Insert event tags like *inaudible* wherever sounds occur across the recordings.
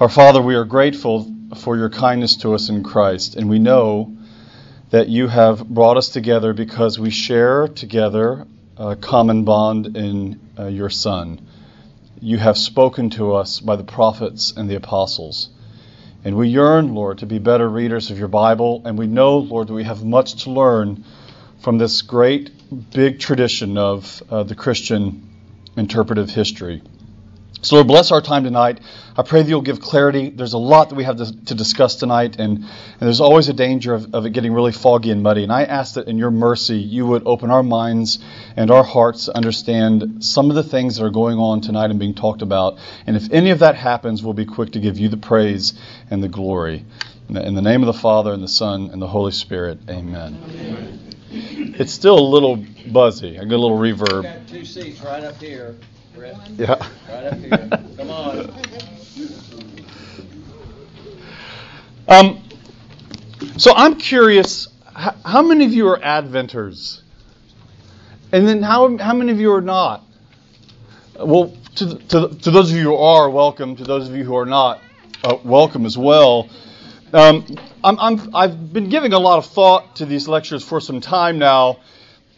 Our Father, we are grateful for your kindness to us in Christ, and we know that you have brought us together because we share together a common bond in uh, your Son. You have spoken to us by the prophets and the apostles. And we yearn, Lord, to be better readers of your Bible, and we know, Lord, that we have much to learn from this great, big tradition of uh, the Christian interpretive history. So, Lord, bless our time tonight. I pray that you'll give clarity. There's a lot that we have to, to discuss tonight, and, and there's always a danger of, of, it getting really foggy and muddy. And I ask that in your mercy, you would open our minds and our hearts to understand some of the things that are going on tonight and being talked about. And if any of that happens, we'll be quick to give you the praise and the glory. In the, in the name of the Father, and the Son, and the Holy Spirit, amen. amen. It's still a little buzzy. I got a little reverb. got two seats right up here. Yeah. Right up here. Come on. Um, so I'm curious, how, many of you are Adventers? And then how, how many of you are not? Well, to, to, to those of you who are, welcome. To those of you who are not, uh, welcome as well. Um, I'm, I'm, i have been giving a lot of thought to these lectures for some time now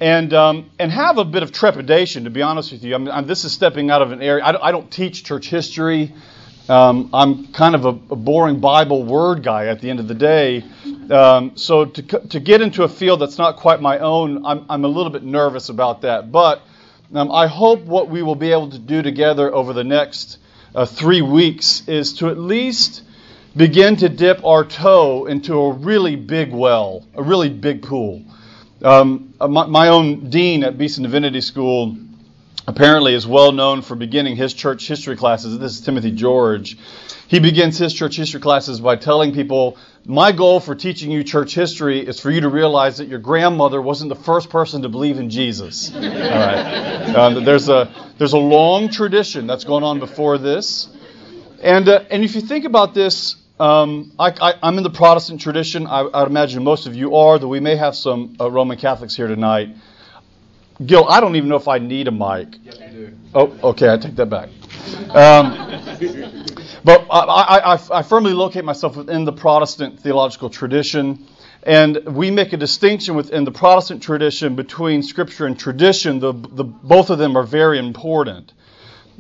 and um, and have a bit of trepidation, to be honest with you. I mean, I'm, this is stepping out of an area. I don't, I don't teach church history. Um, I'm kind of a, a, boring Bible word guy at the end of the day. Um, so to to get into a field that's not quite my own, I'm I'm a little bit nervous about that. But um, I hope what we will be able to do together over the next uh, three weeks is to at least begin to dip our toe into a really big well, a really big pool. Um, uh, my, my, own dean at Beeson Divinity School apparently is well known for beginning his church history classes. This is Timothy George. He begins his church history classes by telling people, My goal for teaching you church history is for you to realize that your grandmother wasn't the first person to believe in Jesus. *laughs* All right. Um, there's, a, there's a long tradition that's going on before this. And, uh, and if you think about this, um, I, am in the Protestant tradition. I, would imagine most of you are, though we may have some uh, Roman Catholics here tonight. Gil, I don't even know if I need a mic. Yes, you do. Oh, okay, I take that back. Um, but I, I, I firmly locate myself within the Protestant theological tradition. And we make a distinction within the Protestant tradition between Scripture and tradition. The, the, both of them are very important.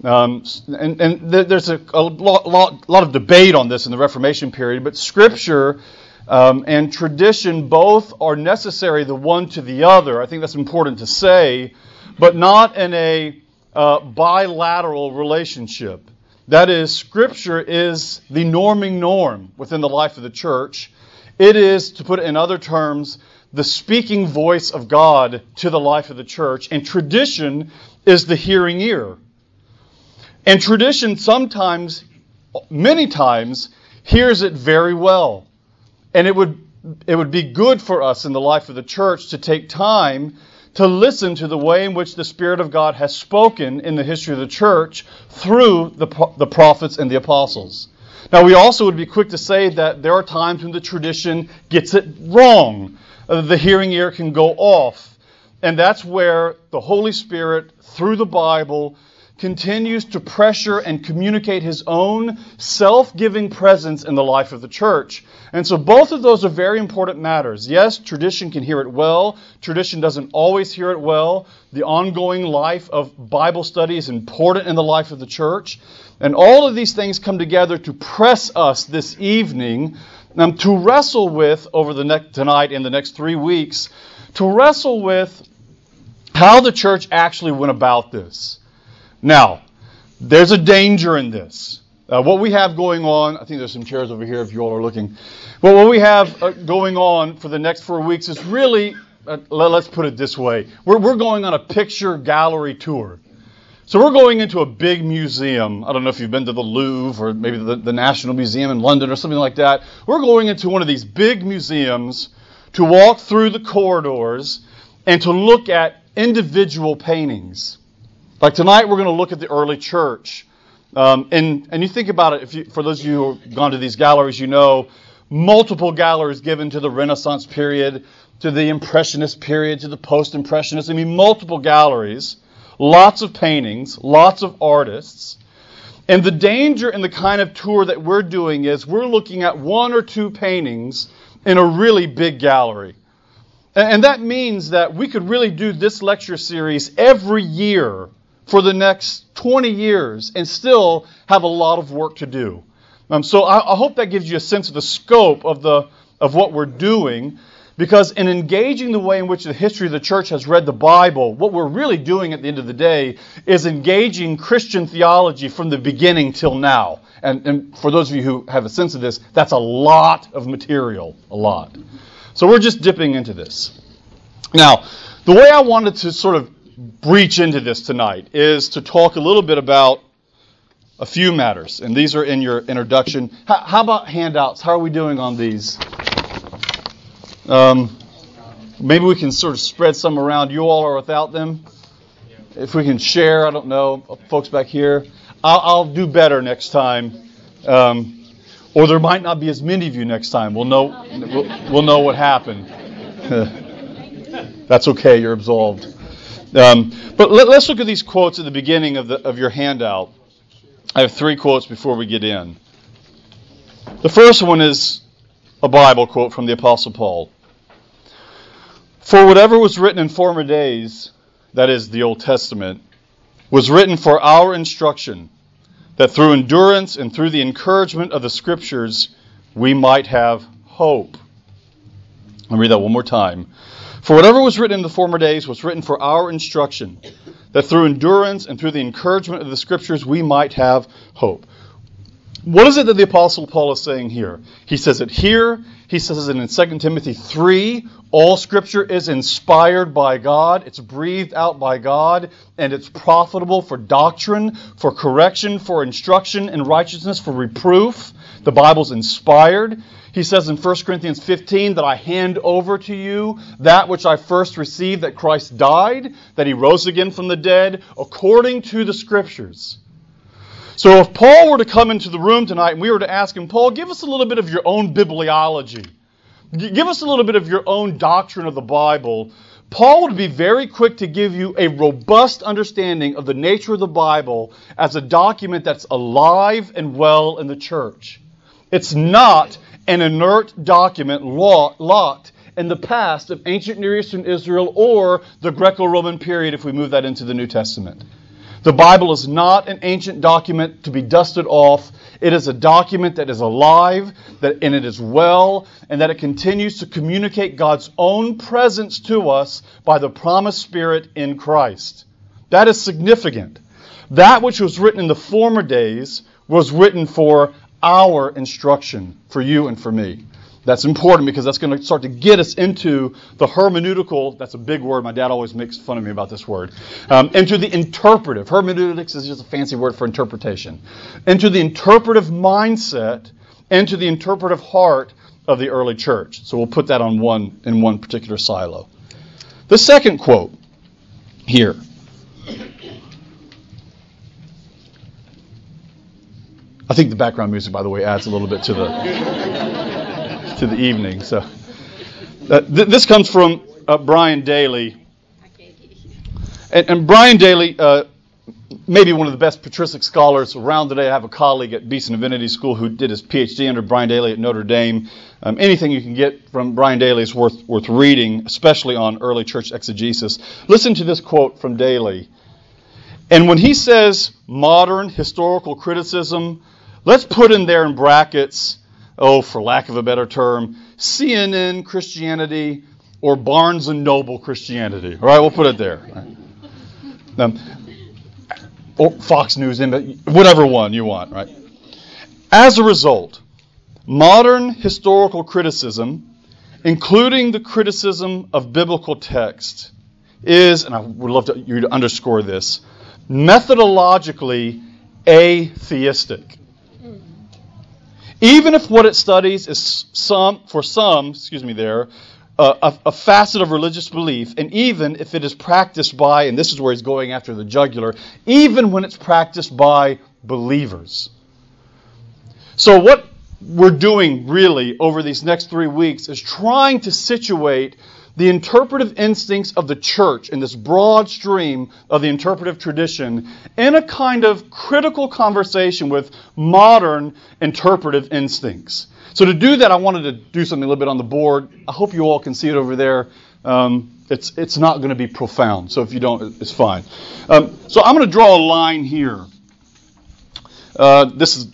Um, and, and there's a, a lot, lot, lot, of debate on this in the Reformation period, but Scripture um, and tradition both are necessary, the one to the other. I think that's important to say, but not in a uh, bilateral relationship. That is, Scripture is the norming norm within the life of the church. It is, to put it in other terms, the speaking voice of God to the life of the church, and tradition is the hearing ear. And tradition sometimes, many times, hears it very well. And it would, it would be good for us in the life of the church to take time to listen to the way in which the Spirit of God has spoken in the history of the church through the, the prophets and the apostles. Now, we also would be quick to say that there are times when the tradition gets it wrong. Uh, the hearing ear can go off. And that's where the Holy Spirit, through the Bible, continues to pressure and communicate his own self giving presence in the life of the church. And so both of those are very important matters. Yes, tradition can hear it well, tradition doesn't always hear it well. The ongoing life of Bible study is important in the life of the church. And all of these things come together to press us this evening um, to wrestle with over the next tonight in the next three weeks, to wrestle with how the church actually went about this. Now, there's a danger in this. Uh, what we have going on, I think there's some chairs over here if you all are looking. But what we have uh, going on for the next four weeks is really, uh, let, us put it this way we're, we're going on a picture gallery tour. So we're going into a big museum. I don't know if you've been to the Louvre or maybe the, the National Museum in London or something like that. We're going into one of these big museums to walk through the corridors and to look at individual paintings. Like tonight, we're going to look at the early church. Um, and, and you think about it, if you, for those of you who have gone to these galleries, you know multiple galleries given to the Renaissance period, to the Impressionist period, to the Post Impressionist. I mean, multiple galleries, lots of paintings, lots of artists. And the danger in the kind of tour that we're doing is we're looking at one or two paintings in a really big gallery. And that means that we could really do this lecture series every year for the next 20 years and still have a lot of work to do. Um, so I, I hope that gives you a sense of the scope of, the, of what we're doing. Because in engaging the way in which the history of the church has read the Bible, what we're really doing at the end of the day is engaging Christian theology from the beginning till now. And, and for those of you who have a sense of this, that's a lot of material. A lot. So we're just dipping into this. Now, the way I wanted to sort of breach into this tonight is to talk a little bit about a few matters. And these are in your introduction. How, how about handouts? How are we doing on these? Um, maybe we can sort of spread some around. You all are without them. If we can share, I don't know, folks back here. I'll, I'll do better next time. Um, or there might not be as many of you next time. We'll know, we'll, we'll know what happened. *laughs* That's okay, you're absolved. Um, but let, us look at these quotes at the beginning of, the, of your handout. I have three quotes before we get in. The first one is a Bible quote from the Apostle Paul. For whatever was written in former days, that is, the Old Testament, was written for our instruction, that through endurance and through the encouragement of the Scriptures we might have hope. I'll read that one more time. For whatever was written in the former days was written for our instruction, that through endurance and through the encouragement of the Scriptures we might have hope. What is it that the Apostle Paul is saying here? He says it here. He says it in 2 Timothy 3. All Scripture is inspired by God, it's breathed out by God, and it's profitable for doctrine, for correction, for instruction in righteousness, for reproof. The Bible's inspired. He says in 1 Corinthians 15 that I hand over to you that which I first received, that Christ died, that he rose again from the dead, according to the Scriptures. So if Paul were to come into the room tonight and we were to ask him, Paul, give us a little bit of your own bibliology, give us a little bit of your own doctrine of the Bible, Paul would be very quick to give you a robust understanding of the nature of the Bible as a document that's alive and well in the church. It's not an inert document locked in the past of ancient Near Eastern Israel or the Greco Roman period if we move that into the New Testament. The Bible is not an ancient document to be dusted off. It is a document that is alive, that and it is well, and that it continues to communicate God's own presence to us by the promised Spirit in Christ. That is significant. That which was written in the former days was written for our instruction, for you and for me. That's important because that's going to start to get us into the hermeneutical. That's a big word. My dad always makes fun of me about this word. Um, into the interpretive. Hermeneutics is just a fancy word for interpretation. Into the interpretive mindset, into the interpretive heart of the early church. So we'll put that on one in one particular silo. The second quote here. I think the background music, by the way, adds a little bit to the to the evening. So uh, th- this comes from uh, Brian Daley. And, and Brian Daley, uh, maybe one of the best patristic scholars around today. I have a colleague at Beeson Divinity School who did his PhD under Brian Daley at Notre Dame. Um, anything you can get from Brian Daley is worth, worth reading, especially on early church exegesis. Listen to this quote from Daley. And when he says modern historical criticism, let's put in there in brackets oh, for lack of a better term, CNN Christianity or Barnes and Noble Christianity. All right, we'll put it there. Um, or Fox News, whatever one you want, right? As a result, modern historical criticism, including the criticism of biblical text, is, and I would love to, you to underscore this, methodologically atheistic. Even if what it studies is some, for some, excuse me, there, uh, a, a, facet of religious belief, and even if it is practiced by, and this is where he's going after the jugular, even when it's practiced by believers. So, what we're doing really over these next three weeks is trying to situate the interpretive instincts of the church in this broad stream of the interpretive tradition in a kind of critical conversation with modern interpretive instincts. So, to do that, I wanted to do something a little bit on the board. I hope you all can see it over there. Um, it's, it's not going to be profound, so if you don't, it's fine. Um, so, I'm going to draw a line here. Uh, this is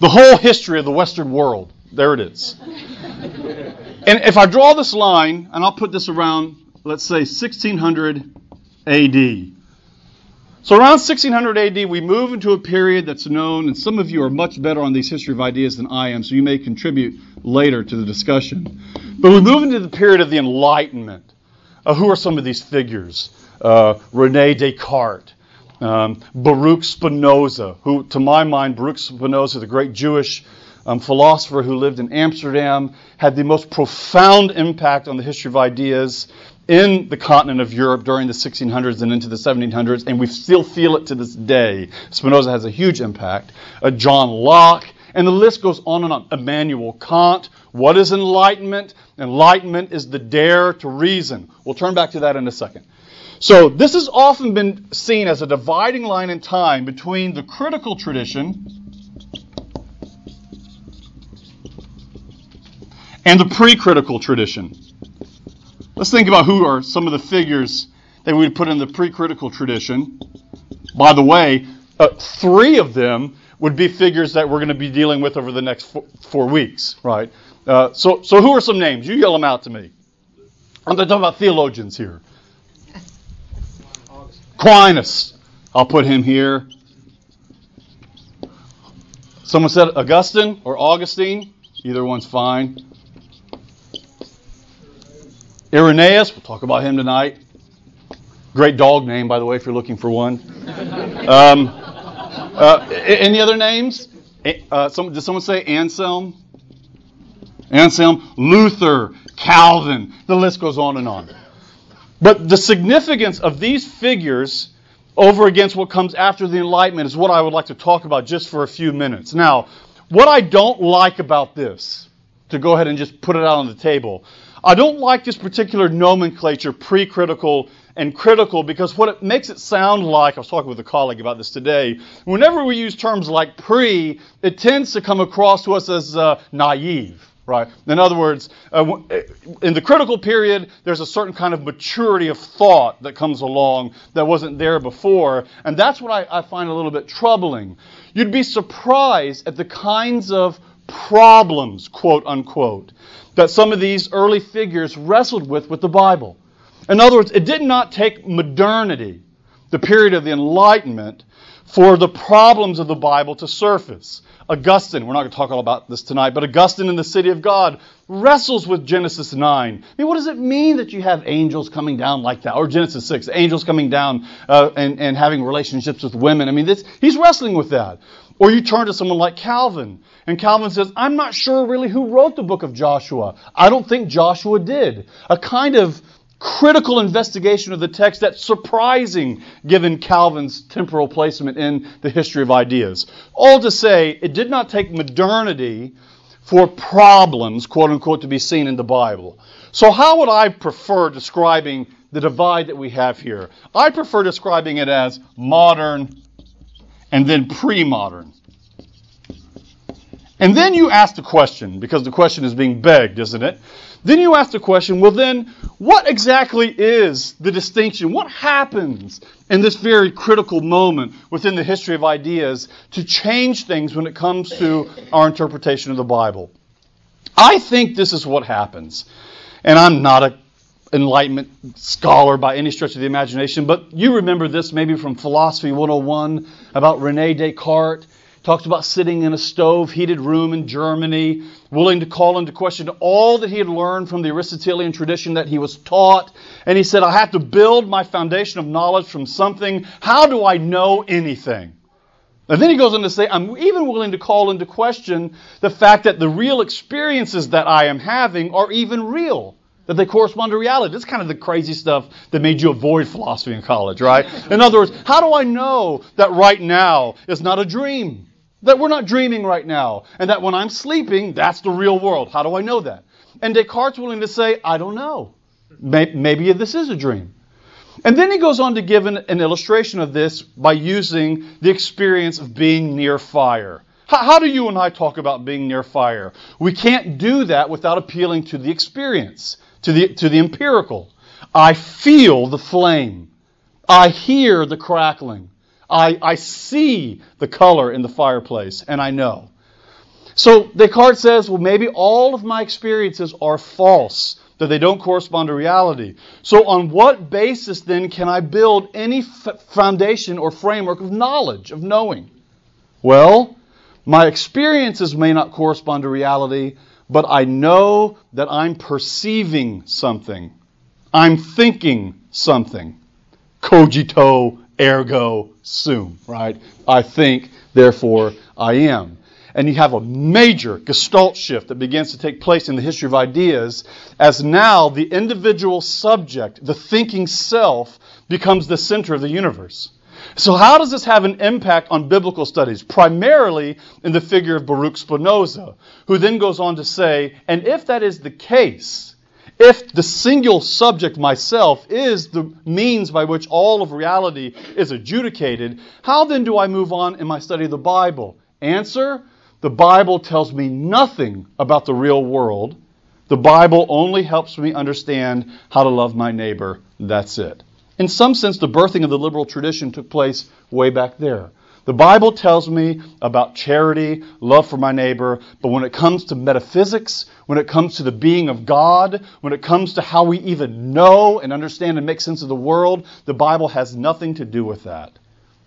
the whole history of the Western world. There it is. *laughs* And if I draw this line, and I'll put this around, let's say 1600 AD. So around 1600 AD, we move into a period that's known, and some of you are much better on these history of ideas than I am, so you may contribute later to the discussion. But we move into the period of the Enlightenment. Uh, who are some of these figures? Uh, Rene Descartes, um, Baruch Spinoza, who, to my mind, Baruch Spinoza, the great Jewish um, philosopher who lived in Amsterdam, had the most profound impact on the history of ideas in the continent of Europe during the 1600s and into the 1700s, and we still feel it to this day. Spinoza has a huge impact. Uh, John Locke, and the list goes on and on. Immanuel Kant. What is enlightenment? Enlightenment is the dare to reason. We'll turn back to that in a second. So, this has often been seen as a dividing line in time between the critical tradition and the pre critical tradition. Let's think about who are some of the figures that we would put in the pre critical tradition. By the way, uh, three of them would be figures that we're going to be dealing with over the next four, four weeks, right? Uh, so, so who are some names? You yell them out to me. I'm talking about theologians here. Aquinas. I'll put him here. Someone said Augustine or Augustine. Either one's fine. Irenaeus, we'll talk about him tonight. Great dog name, by the way, if you're looking for one. Um, uh, any other names? Uh, some, did someone say Anselm? Anselm, Luther, Calvin. The list goes on and on. But the significance of these figures over against what comes after the Enlightenment is what I would like to talk about just for a few minutes. Now, what I don't like about this, to go ahead and just put it out on the table, I don't like this particular nomenclature, pre critical and critical, because what it makes it sound like, I was talking with a colleague about this today, whenever we use terms like pre, it tends to come across to us as uh, naive. Right? In other words, uh, in the critical period, there's a certain kind of maturity of thought that comes along that wasn't there before. And that's what I, I find a little bit troubling. You'd be surprised at the kinds of problems, quote unquote, that some of these early figures wrestled with with the Bible. In other words, it did not take modernity, the period of the Enlightenment, for the problems of the Bible to surface. Augustine, we're not going to talk all about this tonight, but Augustine in the City of God wrestles with Genesis 9. I mean, what does it mean that you have angels coming down like that? Or Genesis 6, angels coming down uh, and, and having relationships with women. I mean, this, he's wrestling with that. Or you turn to someone like Calvin, and Calvin says, I'm not sure really who wrote the book of Joshua. I don't think Joshua did. A kind of critical investigation of the text that's surprising given Calvin's temporal placement in the history of ideas. All to say, it did not take modernity for problems, quote unquote, to be seen in the Bible. So, how would I prefer describing the divide that we have here? I prefer describing it as modern and then pre modern. And then you ask the question, because the question is being begged, isn't it? Then you ask the question, well, then, what exactly is the distinction? What happens in this very critical moment within the history of ideas to change things when it comes to our interpretation of the Bible? I think this is what happens. And I'm not a Enlightenment scholar by any stretch of the imagination, but you remember this maybe from Philosophy 101 about Rene Descartes. Talks about sitting in a stove heated room in Germany, willing to call into question all that he had learned from the Aristotelian tradition that he was taught. And he said, I have to build my foundation of knowledge from something. How do I know anything? And then he goes on to say, I'm even willing to call into question the fact that the real experiences that I am having are even real that they correspond to reality. This is kind of the crazy stuff that made you avoid philosophy in college, right? In other words, how do I know that right now is not a dream? That we're not dreaming right now, and that when I'm sleeping, that's the real world. How do I know that? And Descartes' willing to say, I don't know. Maybe this is a dream. And then he goes on to give an, an illustration of this by using the experience of being near fire. How, how do you and I talk about being near fire? We can't do that without appealing to the experience, to the, to the empirical. I feel the flame. I hear the crackling. I, I see the color in the fireplace, and I know. So Descartes says, well, maybe all of my experiences are false, that they don't correspond to reality. So, on what basis then can I build any f- foundation or framework of knowledge, of knowing? Well, my experiences may not correspond to reality, but I know that I'm perceiving something. I'm thinking something. Cogito ergo sum, right? I think, therefore I am. And you have a major gestalt shift that begins to take place in the history of ideas as now the individual subject, the thinking self, becomes the center of the universe. So, how does this have an impact on biblical studies? Primarily in the figure of Baruch Spinoza, who then goes on to say, and if that is the case, if the single subject myself is the means by which all of reality is adjudicated, how then do I move on in my study of the Bible? Answer The Bible tells me nothing about the real world. The Bible only helps me understand how to love my neighbor. That's it. In some sense, the birthing of the liberal tradition took place way back there. The Bible tells me about charity, love for my neighbor, but when it comes to metaphysics, when it comes to the being of God, when it comes to how we even know and understand and make sense of the world, the Bible has nothing to do with that.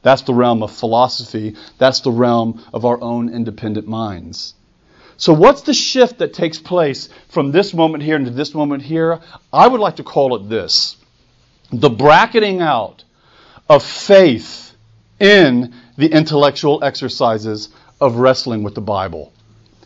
That's the realm of philosophy. That's the realm of our own independent minds. So, what's the shift that takes place from this moment here into this moment here? I would like to call it this the bracketing out of faith in the intellectual exercises of wrestling with the Bible.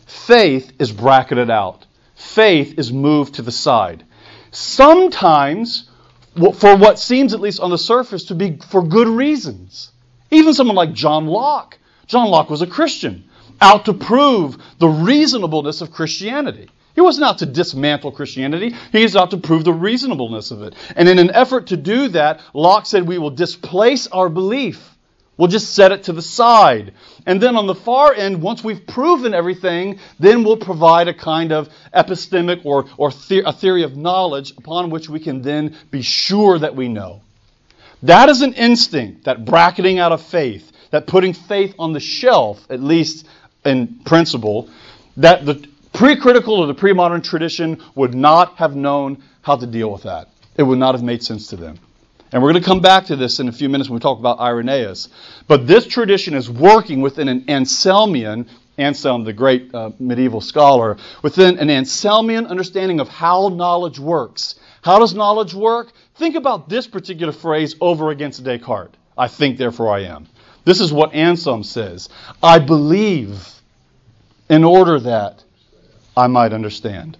Faith is bracketed out. Faith is moved to the side. Sometimes, for what seems, at least on the surface, to be for good reasons. Even someone like John Locke. John Locke was a Christian, out to prove the reasonableness of Christianity. He wasn't out to dismantle Christianity. He was out to prove the reasonableness of it. And in an effort to do that, Locke said we will displace our belief. We'll just set it to the side. And then on the far end, once we've proven everything, then we'll provide a kind of epistemic or, or the- a theory of knowledge upon which we can then be sure that we know. That is an instinct, that bracketing out of faith, that putting faith on the shelf, at least in principle, that the pre-critical or the pre-modern tradition would not have known how to deal with that. It would not have made sense to them. And we're going to come back to this in a few minutes when we talk about Irenaeus. But this tradition is working within an Anselmian, Anselm, the great uh, medieval scholar, within an Anselmian understanding of how knowledge works. How does knowledge work? Think about this particular phrase over against Descartes. I think, therefore I am. This is what Anselm says. I believe in order that I might understand.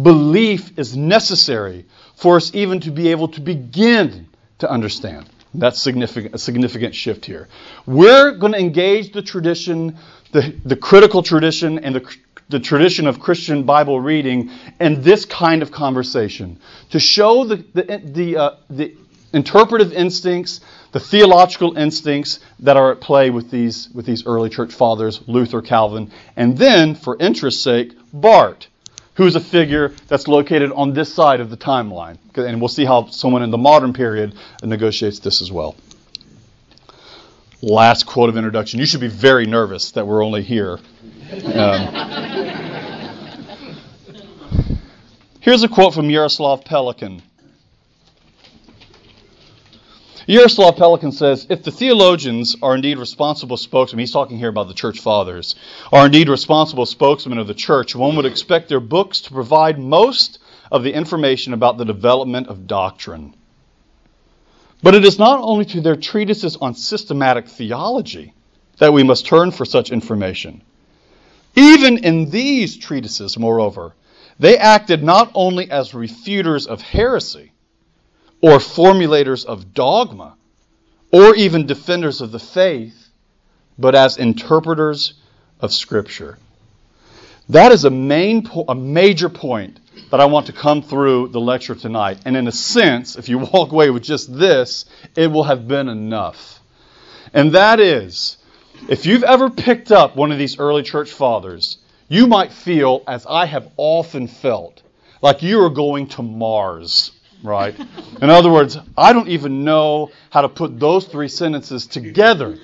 Belief is necessary for us even to be able to begin to understand. That's significant, a significant shift here. We're going to engage the tradition, the, the critical tradition, and the, the tradition of Christian Bible reading in this kind of conversation to show the, the, the, uh, the interpretive instincts, the theological instincts that are at play with these, with these early church fathers, Luther, Calvin, and then, for interest's sake, Barth, who's a figure that's located on this side of the timeline. And we'll see how someone in the modern period negotiates this as well. Last quote of introduction. You should be very nervous that we're only here. Um, *laughs* here's a quote from Yaroslav Pelikan. Yaroslav Pelikan says, if the theologians are indeed responsible spokesmen, he's talking here about the church fathers, are indeed responsible spokesmen of the church, one would expect their books to provide most of the information about the development of doctrine. But it is not only to their treatises on systematic theology that we must turn for such information. Even in these treatises, moreover, they acted not only as refuters of heresy, or formulators of dogma, or even defenders of the faith, but as interpreters of Scripture. That is a, main po- a major point that I want to come through the lecture tonight. And in a sense, if you *laughs* walk away with just this, it will have been enough. And that is, if you've ever picked up one of these early church fathers, you might feel, as I have often felt, like you are going to Mars, right? In other words, I don't even know how to put those three sentences together,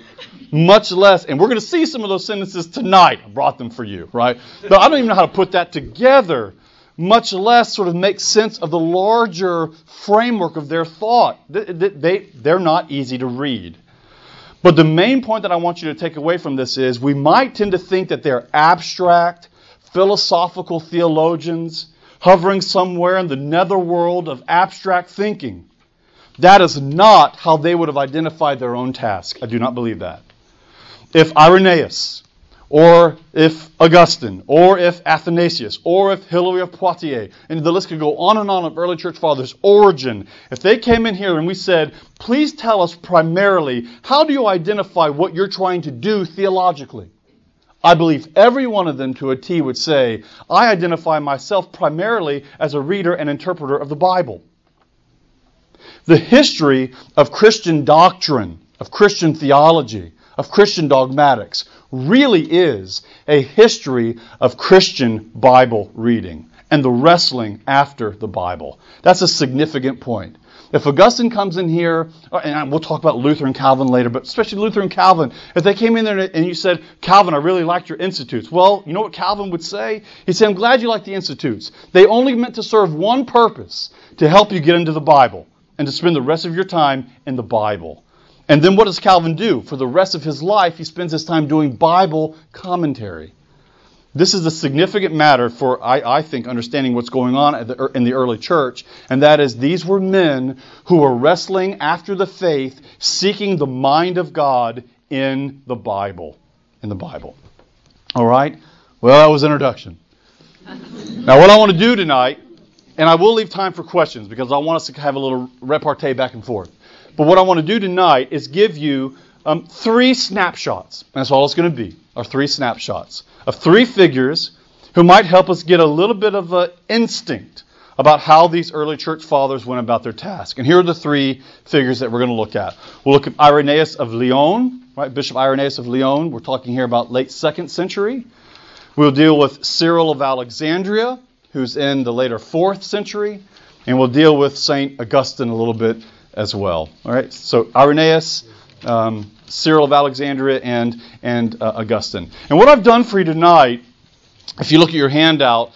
much less, and we're going to see some of those sentences tonight. I brought them for you, right? But I don't even know how to put that together, much less sort of make sense of the larger framework of their thought. They, they, they're not easy to read. But the main point that I want you to take away from this is we might tend to think that they're abstract, philosophical theologians hovering somewhere in the netherworld of abstract thinking. That is not how they would have identified their own task. I do not believe that. If Irenaeus, or if Augustine, or if Athanasius, or if Hilary of Poitiers, and the list could go on and on of early church fathers, Origen, if they came in here and we said, please tell us primarily, how do you identify what you're trying to do theologically? I believe every one of them to a T would say, I identify myself primarily as a reader and interpreter of the Bible. The history of Christian doctrine, of Christian theology, of Christian dogmatics really is a history of Christian Bible reading and the wrestling after the Bible. That's a significant point. If Augustine comes in here, uh, and we'll talk about Luther and Calvin later, but especially Luther and Calvin, if they came in there and you said, Calvin, I really liked your institutes. Well, you know what Calvin would say? He'd say, I'm glad you like the institutes. They only meant to serve one purpose to help you get into the Bible and to spend the rest of your time in the Bible. And then what does Calvin do? For the rest of his life, he spends his time doing Bible commentary. This is a significant matter for, I, I think, understanding what's going on the, in the early church, and that is these were men who were wrestling after the faith, seeking the mind of God in the Bible. In the Bible. All right? Well, that was introduction. now, what I want to do tonight, and I will leave time for questions because I want us to have a little repartee back and forth. But what I want to do tonight is give you um, three snapshots. That's all it's going to be, are three snapshots of three figures who might help us get a little bit of an instinct about how these early church fathers went about their task. And here are the three figures that we're going to look at. We'll look at Irenaeus of Lyon, right? Bishop Irenaeus of Lyon. We're talking here about late second century. We'll deal with Cyril of Alexandria, who's in the later fourth century. And we'll deal with St. Augustine a little bit as well. All right, so Irenaeus, um, Cyril of Alexandria, and and uh, Augustine. And what I've done for you tonight, if you look at your handout,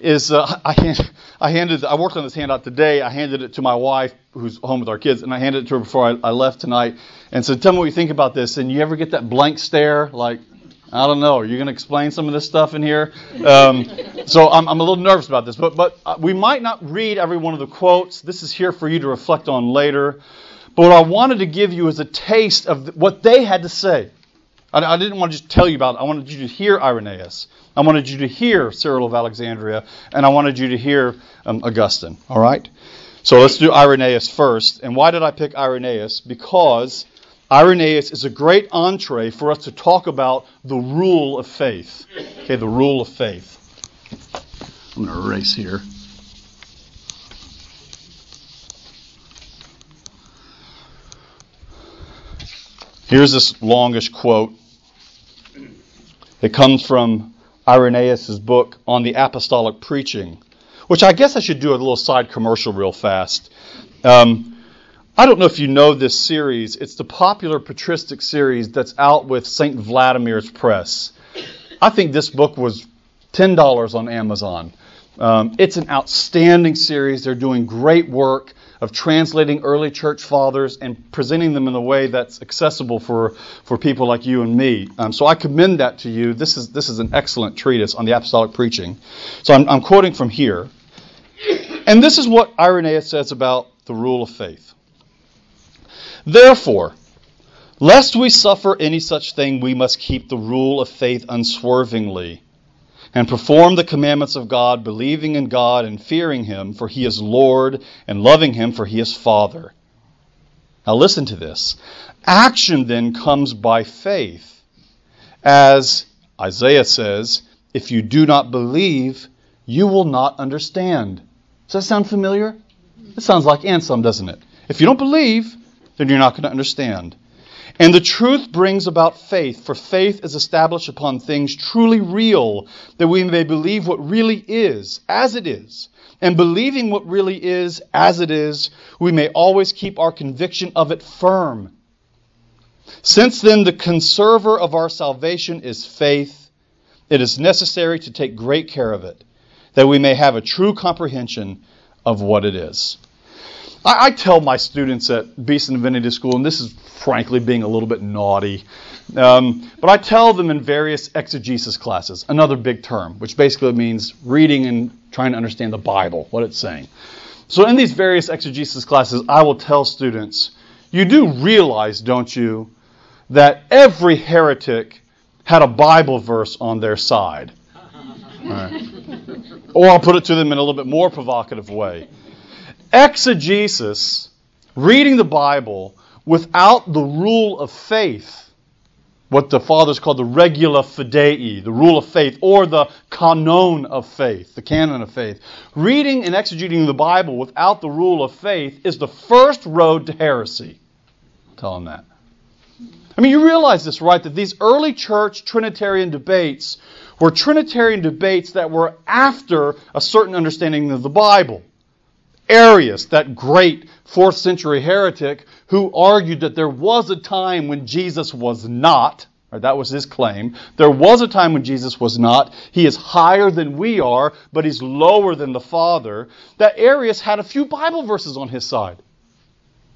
is uh, *laughs* I, hand, I handed I worked on this handout today. I handed it to my wife, who's home with our kids, and I handed it to her before I, I left tonight, and said, "Tell me what you think about this." And you ever get that blank stare, like, I don't know. Are you going to explain some of this stuff in here? Um, so I'm, I'm, a little nervous about this, but but uh, we might not read every one of the quotes. This is here for you to reflect on later. But what I wanted to give you is a taste of what they had to say. I, didn't want to just tell you about it. I wanted you to hear Irenaeus. I wanted you to hear Cyril of Alexandria, and I wanted you to hear um, Augustine. All right. So let's do Irenaeus first. And why did I pick Irenaeus? Because Irenaeus is a great entree for us to talk about the rule of faith. Okay, the rule of faith. I'm going to erase here. Here's this longish quote. It comes from Irenaeus' book on the apostolic preaching, which I guess I should do a little side commercial real fast. Um, I don't know if you know this series. It's the popular patristic series that's out with St. Vladimir's Press. I think this book was $10 on Amazon. Um, it's an outstanding series. They're doing great work of translating early church fathers and presenting them in a way that's accessible for, for people like you and me. Um, so I commend that to you. This is, this is an excellent treatise on the apostolic preaching. So I'm, I'm quoting from here. And this is what Irenaeus says about the rule of faith. Therefore, lest we suffer any such thing, we must keep the rule of faith unswervingly and perform the commandments of God, believing in God and fearing Him, for He is Lord, and loving Him, for He is Father. Now listen to this. Action then comes by faith. As Isaiah says, if you do not believe, you will not understand. Does that sound familiar? It sounds like Anselm, doesn't it? If you don't believe, then you're not going to understand. And the truth brings about faith, for faith is established upon things truly real, that we may believe what really is, as it is. And believing what really is, as it is, we may always keep our conviction of it firm. Since then, the conserver of our salvation is faith, it is necessary to take great care of it, that we may have a true comprehension of what it is. I, I tell my students at Beeson Divinity School, and this is frankly being a little bit naughty, um, but I tell them in various exegesis classes, another big term, which basically means reading and trying to understand the Bible, what it's saying. So in these various exegesis classes, I will tell students, you do realize, don't you, that every heretic had a Bible verse on their side. *laughs* Right. Or I'll put it to them in a little bit more provocative way. Exegesis, reading the Bible without the rule of faith, what the fathers called the regula fidei, the rule of faith, or the canon of faith, the canon of faith. Reading and exegeting the Bible without the rule of faith is the first road to heresy. tell them that. I mean, you realize this, right? That these early church Trinitarian debates were Trinitarian debates that were after a certain understanding of the Bible. Arius, that great fourth century heretic who argued that there was a time when Jesus was not, or that was his claim. There was a time when Jesus was not. He is higher than we are, but he's lower than the Father. That Arius had a few Bible verses on his side.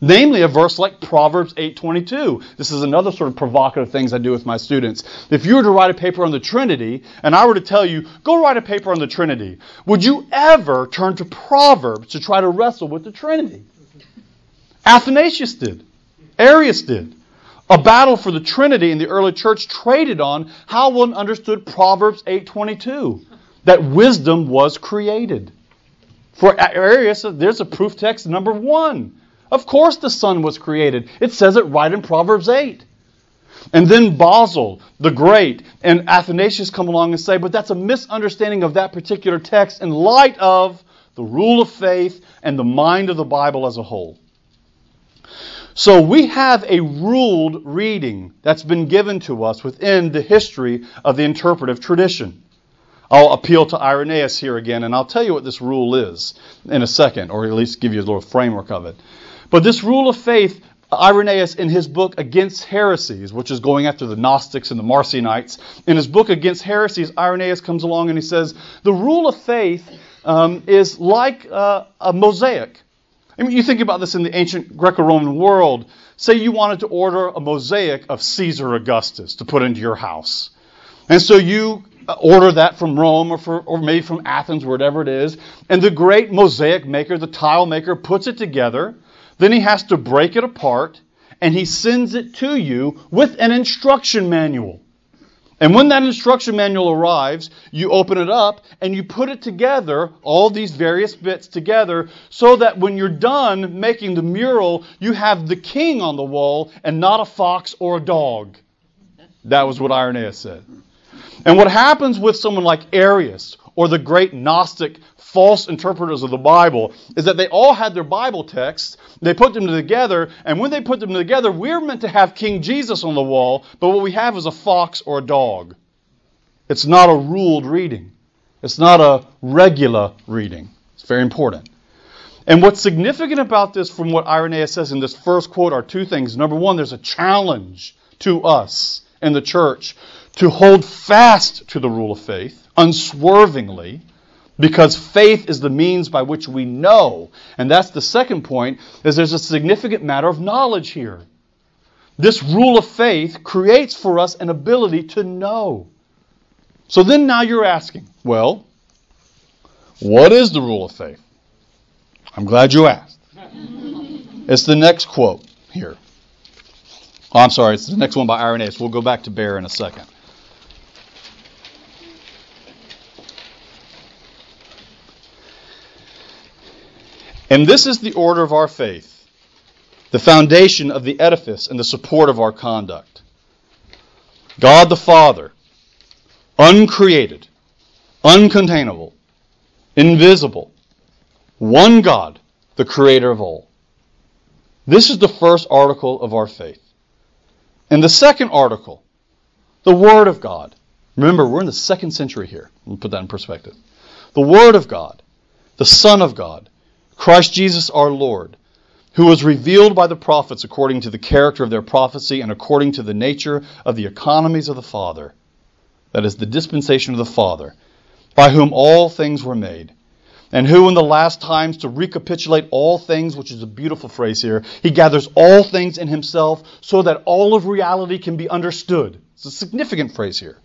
Namely, a verse like Proverbs 8:22. This is another sort of provocative things I do with my students. If you were to write a paper on the Trinity, and I were to tell you, go write a paper on the Trinity, would you ever turn to Proverbs to try to wrestle with the Trinity? Athanasius did. Arius did. A battle for the Trinity in the early church traded on how one understood Proverbs 8:22, that wisdom was created. For Arius, there's a proof text number one. Of course the Son was created. It says it right in Proverbs 8. And then Basil, the Great, and Athanasius come along and say, but that's a misunderstanding of that particular text in light of the rule of faith and the mind of the Bible as a whole. So we have a ruled reading that's been given to us within the history of the interpretive tradition. I'll appeal to Irenaeus here again, and I'll tell you what this rule is in a second, or at least give you a little framework of it. But this rule of faith, Irenaeus, in his book Against Heresies, which is going after the Gnostics and the Marcionites, in his book Against Heresies, Irenaeus comes along and he says, the rule of faith um, is like uh, a mosaic. I mean, you think about this in the ancient Greco Roman world. Say you wanted to order a mosaic of Caesar Augustus to put into your house. And so you order that from Rome or, for, or maybe from Athens, wherever it is. And the great mosaic maker, the tile maker, puts it together. Then he has to break it apart and he sends it to you with an instruction manual. And when that instruction manual arrives, you open it up and you put it together, all these various bits together, so that when you're done making the mural, you have the king on the wall and not a fox or a dog. That was what Irenaeus said. And what happens with someone like Arius or the great Gnostic false interpreters of the Bible is that they all had their Bible texts, they put them together, and when they put them together, we're meant to have King Jesus on the wall, but what we have is a fox or a dog. It's not a ruled reading. It's not a regular reading. It's very important. And what's significant about this from what Irenaeus says in this first quote are two things. Number one, there's a challenge to us in the church to hold fast to the rule of faith unswervingly because faith is the means by which we know. And that's the second point, is there's a significant matter of knowledge here. This rule of faith creates for us an ability to know. So then now you're asking, well, what is the rule of faith? I'm glad you asked. It's the next quote here. Oh, I'm sorry, it's the next one by Irenaeus. We'll go back to Bear in a second. And this is the order of our faith, the foundation of the edifice and the support of our conduct. God the Father, uncreated, uncontainable, invisible, one God, the creator of all. This is the first article of our faith. And the second article, the Word of God. Remember, we're in the second century here. Let me put that in perspective. The Word of God, the Son of God, Christ Jesus our Lord, who was revealed by the prophets according to the character of their prophecy and according to the nature of the economies of the Father. That is, the dispensation of the Father, by whom all things were made and who in the last times to recapitulate all things, which is a beautiful phrase here, he gathers all things in himself so that all of reality can be understood. It's a significant phrase here.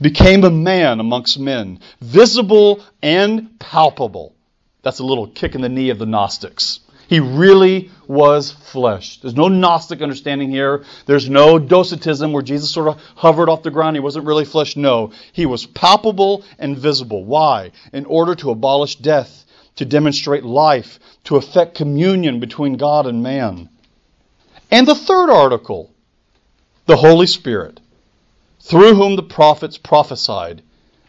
Became a man amongst men, visible and palpable. That's a little kick in the knee of the Gnostics. He really was flesh. There's no Gnostic understanding here. There's no docetism where Jesus sort of hovered off the ground. He wasn't really flesh. No. He was palpable and visible. Why? In order to abolish death, to demonstrate life, to effect communion between God and man. And the third article, the Holy Spirit, through whom the prophets prophesied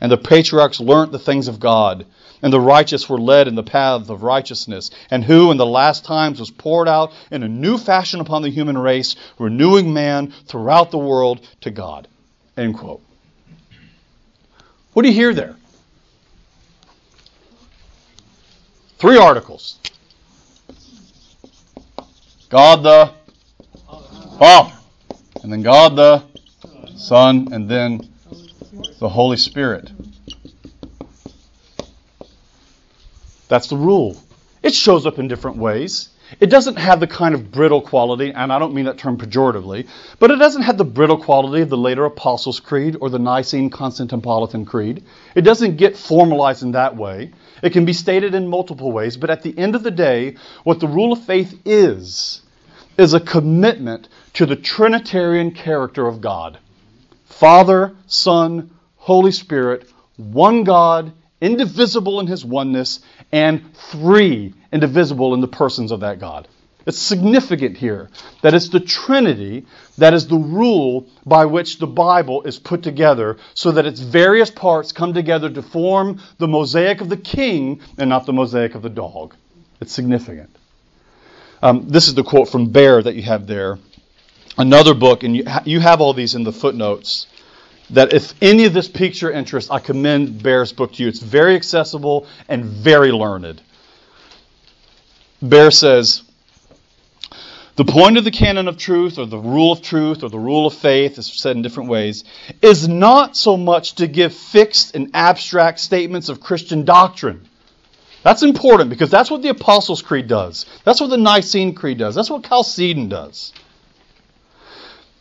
and the patriarchs learnt the things of God and the righteous were led in the paths of righteousness, and who in the last times was poured out in a new fashion upon the human race, renewing man throughout the world to God. End quote. What do you hear there? Three articles. God the Father, and then God the Son, and then the Holy Spirit. That's the rule. It shows up in different ways. It doesn't have the kind of brittle quality, and I don't mean that term pejoratively, but it doesn't have the brittle quality of the later Apostles' Creed or the Nicene Constantinopolitan Creed. It doesn't get formalized in that way. It can be stated in multiple ways, but at the end of the day, what the rule of faith is, is a commitment to the Trinitarian character of God Father, Son, Holy Spirit, one God, indivisible in his oneness, and three indivisible in the persons of that God. It's significant here that it's the Trinity that is the rule by which the Bible is put together so that its various parts come together to form the mosaic of the king and not the mosaic of the dog. It's significant. Um, this is the quote from Behr that you have there. Another book, and you, you have all these in the footnotes that if any of this piques your interest, I commend Behr's book to you. It's very accessible and very learned. Behr says, the point of the canon of truth, or the rule of truth, or the rule of faith, as said in different ways, is not so much to give fixed and abstract statements of Christian doctrine. That's important because that's what the Apostles' Creed does. That's what the Nicene Creed does. That's what Chalcedon does.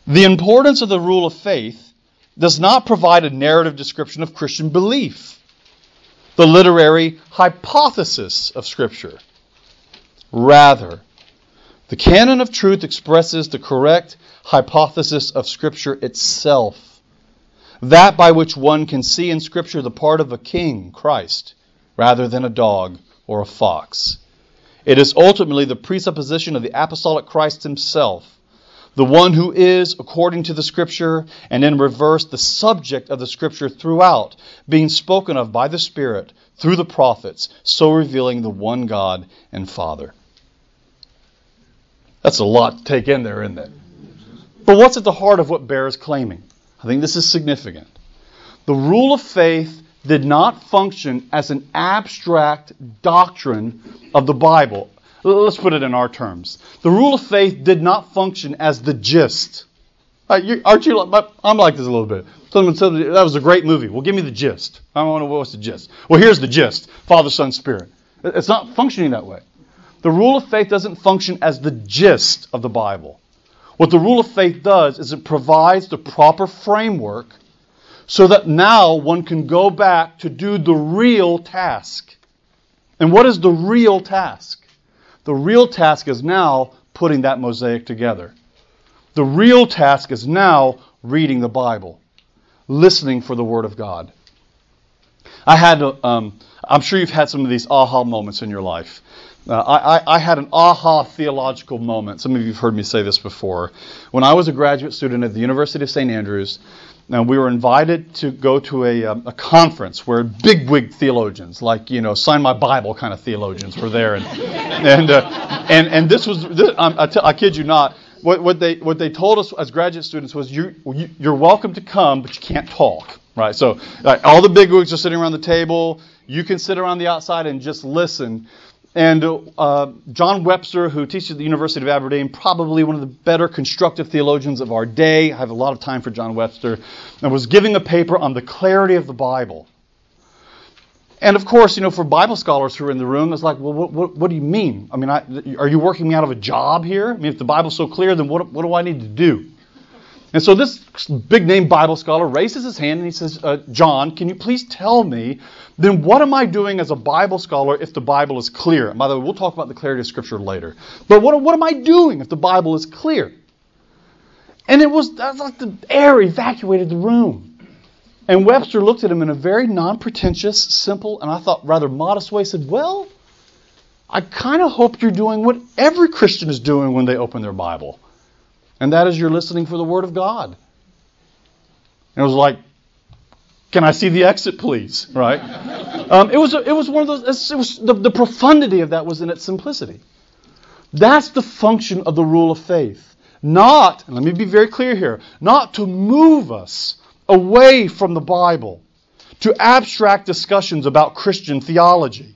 The importance of the rule of faith does not provide a narrative description of Christian belief, the literary hypothesis of Scripture. Rather, the canon of truth expresses the correct hypothesis of Scripture itself, that by which one can see in Scripture the part of a king, Christ, rather than a dog or a fox. It is ultimately the presupposition of the apostolic Christ himself the one who is according to the Scripture, and in reverse, the subject of the Scripture throughout, being spoken of by the Spirit through the prophets, so revealing the one God and Father. That's a lot to take in there, isn't it? But what's at the heart of what Behr is claiming? I think this is significant. The rule of faith did not function as an abstract doctrine of the Bible, Let's put it in our terms. The rule of faith did not function as the gist. Uh, aren't you? I'm like this a little bit. Someone said that was a great movie. Well, give me the gist. I to know what's the gist. Well, here's the gist: Father, Son, Spirit. It's not functioning that way. The rule of faith doesn't function as the gist of the Bible. What the rule of faith does is it provides the proper framework so that now one can go back to do the real task. And what is the real task? The real task is now putting that mosaic together. The real task is now reading the Bible, listening for the Word of God. I had, um, I'm sure you've had some of these aha moments in your life. Uh, I, I, I, had an aha theological moment. Some of you have heard me say this before. When I was a graduate student at the University of St. Andrews, and we were invited to go to a, um, a conference where bigwig theologians, like you know, sign my Bible kind of theologians, were there, and and uh, and and this was this, I, t- I kid you not. What, what they what they told us as graduate students was you, you you're welcome to come, but you can't talk. Right. So all the bigwigs are sitting around the table. You can sit around the outside and just listen. And uh, John Webster, who teaches at the University of Aberdeen, probably one of the better constructive theologians of our day. I have a lot of time for John Webster, and was giving a paper on the clarity of the Bible. And of course, you know, for Bible scholars who are in the room, it's like, well, what, what, what do you mean? I mean, I, are you working me out of a job here? I mean, if the Bible's so clear, then what, what do I need to do? And so this big name Bible scholar raises his hand and he says, uh, John, can you please tell me, then what am I doing as a Bible scholar if the Bible is clear? And by the way, we'll talk about the clarity of Scripture later. But what, what am I doing if the Bible is clear? And it was, was like the air evacuated the room. And Webster looked at him in a very non pretentious, simple, and I thought rather modest way, said, Well, I kind of hope you're doing what every Christian is doing when they open their Bible and that is you're listening for the Word of God. And it was like, can I see the exit, please? Right? *laughs* Um, it was a, it was one of those. It was the, the profundity of that was in its simplicity. That's the function of the rule of faith. Not, and let me be very clear here, not to move us away from the Bible to abstract discussions about Christian theology.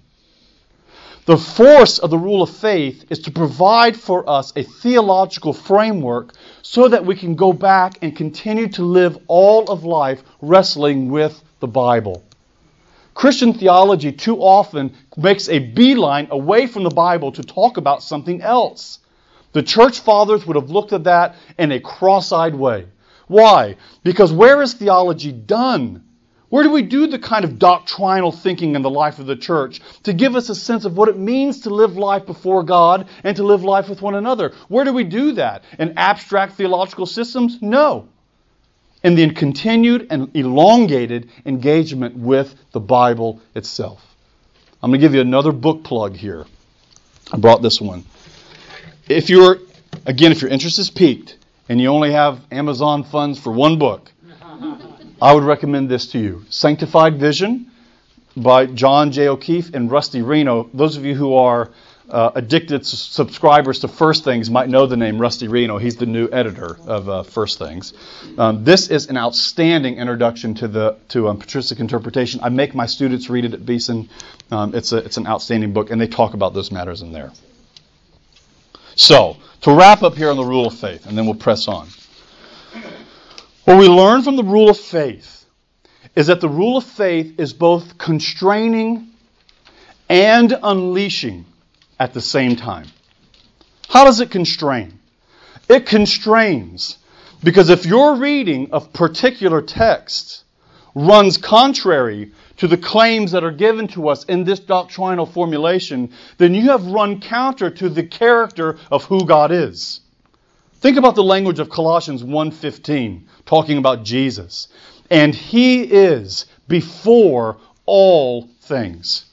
The force of the rule of faith is to provide for us a theological framework so that we can go back and continue to live all of life wrestling with the Bible. Christian theology too often makes a beeline away from the Bible to talk about something else. The church fathers would have looked at that in a cross eyed way. Why? Because where is theology done? Where do we do the kind of doctrinal thinking in the life of the church to give us a sense of what it means to live life before God and to live life with one another? Where do we do that? In abstract theological systems? No. In the continued and elongated engagement with the Bible itself. I'm going to give you another book plug here. I brought this one. If you're, again, if your interest is piqued and you only have Amazon funds for one book, I would recommend this to you Sanctified Vision by John J. O'Keefe and Rusty Reno. Those of you who are uh, addicted subscribers to First Things might know the name Rusty Reno. He's the new editor of uh, First Things. Um, this is an outstanding introduction to the to um, patristic interpretation. I make my students read it at Beeson. Um, it's a it's an outstanding book, and they talk about those matters in there. So to wrap up here on the rule of faith, and then we'll press on. What we learn from the rule of faith is that the rule of faith is both constraining and unleashing at the same time. How does it constrain? It constrains because if your reading of particular texts runs contrary to the claims that are given to us in this doctrinal formulation, then you have run counter to the character of who God is. Think about the language of Colossians 1:15 talking about Jesus. And he is before all things.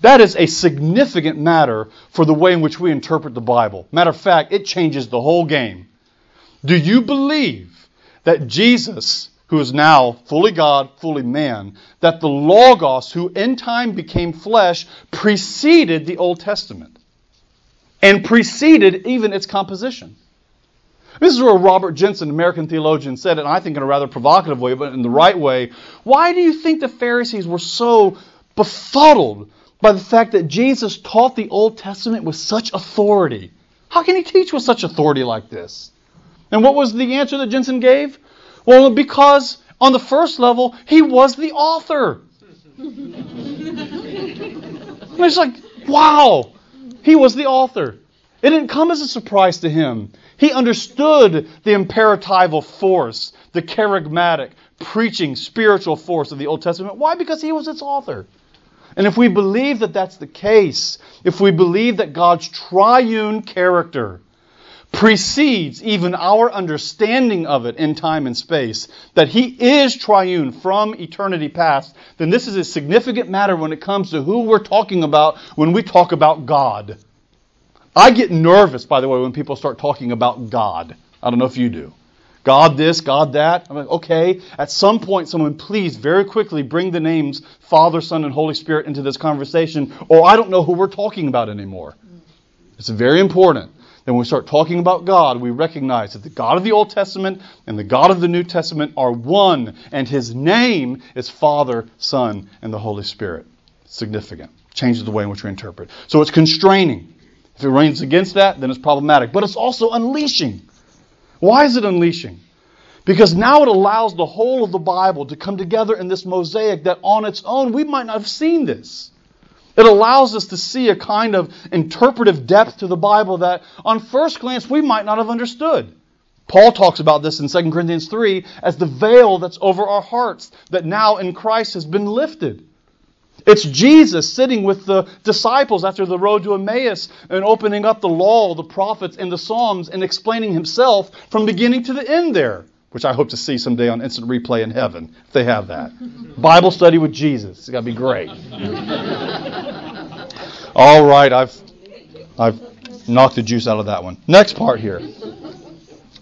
That is a significant matter for the way in which we interpret the Bible. Matter of fact, it changes the whole game. Do you believe that Jesus, who is now fully God, fully man, that the Logos, who in time became flesh, preceded the Old Testament and preceded even its composition? This is where Robert Jenson, American theologian, said it, and I think in a rather provocative way, but in the right way. Why do you think the Pharisees were so befuddled by the fact that Jesus taught the Old Testament with such authority? How can he teach with such authority like this? And what was the answer that Jenson gave? Well, because on the first level, he was the author. *laughs* it's like, wow, he was the author. It didn't come as a surprise to him. He understood the imperatival force, the charismatic, preaching, spiritual force of the Old Testament. Why? Because he was its author. And if we believe that that's the case, if we believe that God's triune character precedes even our understanding of it in time and space, that He is triune from eternity past, then this is a significant matter when it comes to who we're talking about when we talk about God. I get nervous, by the way, when people start talking about God. I don't know if you do. God this, God that. I'm like, okay. At some point, someone please very quickly bring the names Father, Son, and Holy Spirit into this conversation, or I don't know who we're talking about anymore. It's very important that when we start talking about God, we recognize that the God of the Old Testament and the God of the New Testament are one, and His name is Father, Son, and the Holy Spirit. Significant. Changes the way in which we interpret. So it's constraining. If it rains against that, then it's problematic. But it's also unleashing. Why is it unleashing? Because now it allows the whole of the Bible to come together in this mosaic that on its own we might not have seen this. It allows us to see a kind of interpretive depth to the Bible that on first glance we might not have understood. Paul talks about this in 2 Corinthians 3 as the veil that's over our hearts that now in Christ has been lifted. It's Jesus sitting with the disciples after the road to Emmaus and opening up the law, the prophets, and the Psalms and explaining himself from beginning to the end there, which I hope to see someday on instant replay in heaven, if they have that. Bible study with Jesus. It's got to be great. *laughs* All right, I've, I've knocked the juice out of that one. Next part here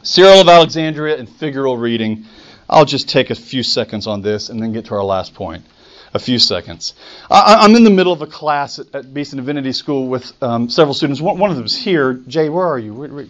Cyril of Alexandria and figural reading. I'll just take a few seconds on this and then get to our last point a few seconds. I, am in the middle of a class at, at Beeson Divinity School with um, several students. One, one, of them is here. Jay, where are you? Where, where,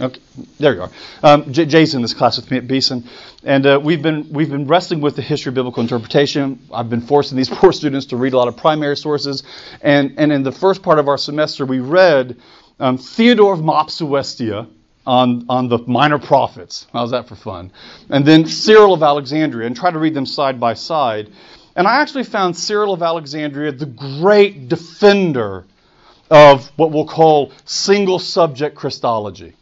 okay, there you are. Um, Jay, Jay's in this class with me at Beeson, and uh, we've been we've been wrestling with the history of biblical interpretation. I've been forcing these *laughs* poor students to read a lot of primary sources, and and in the first part of our semester, we read um, Theodore of Mopsuestia on, on the minor prophets. How's that for fun? And then Cyril of Alexandria, and try to read them side by side. And I actually found Cyril of Alexandria the great defender of what we'll call single subject Christology.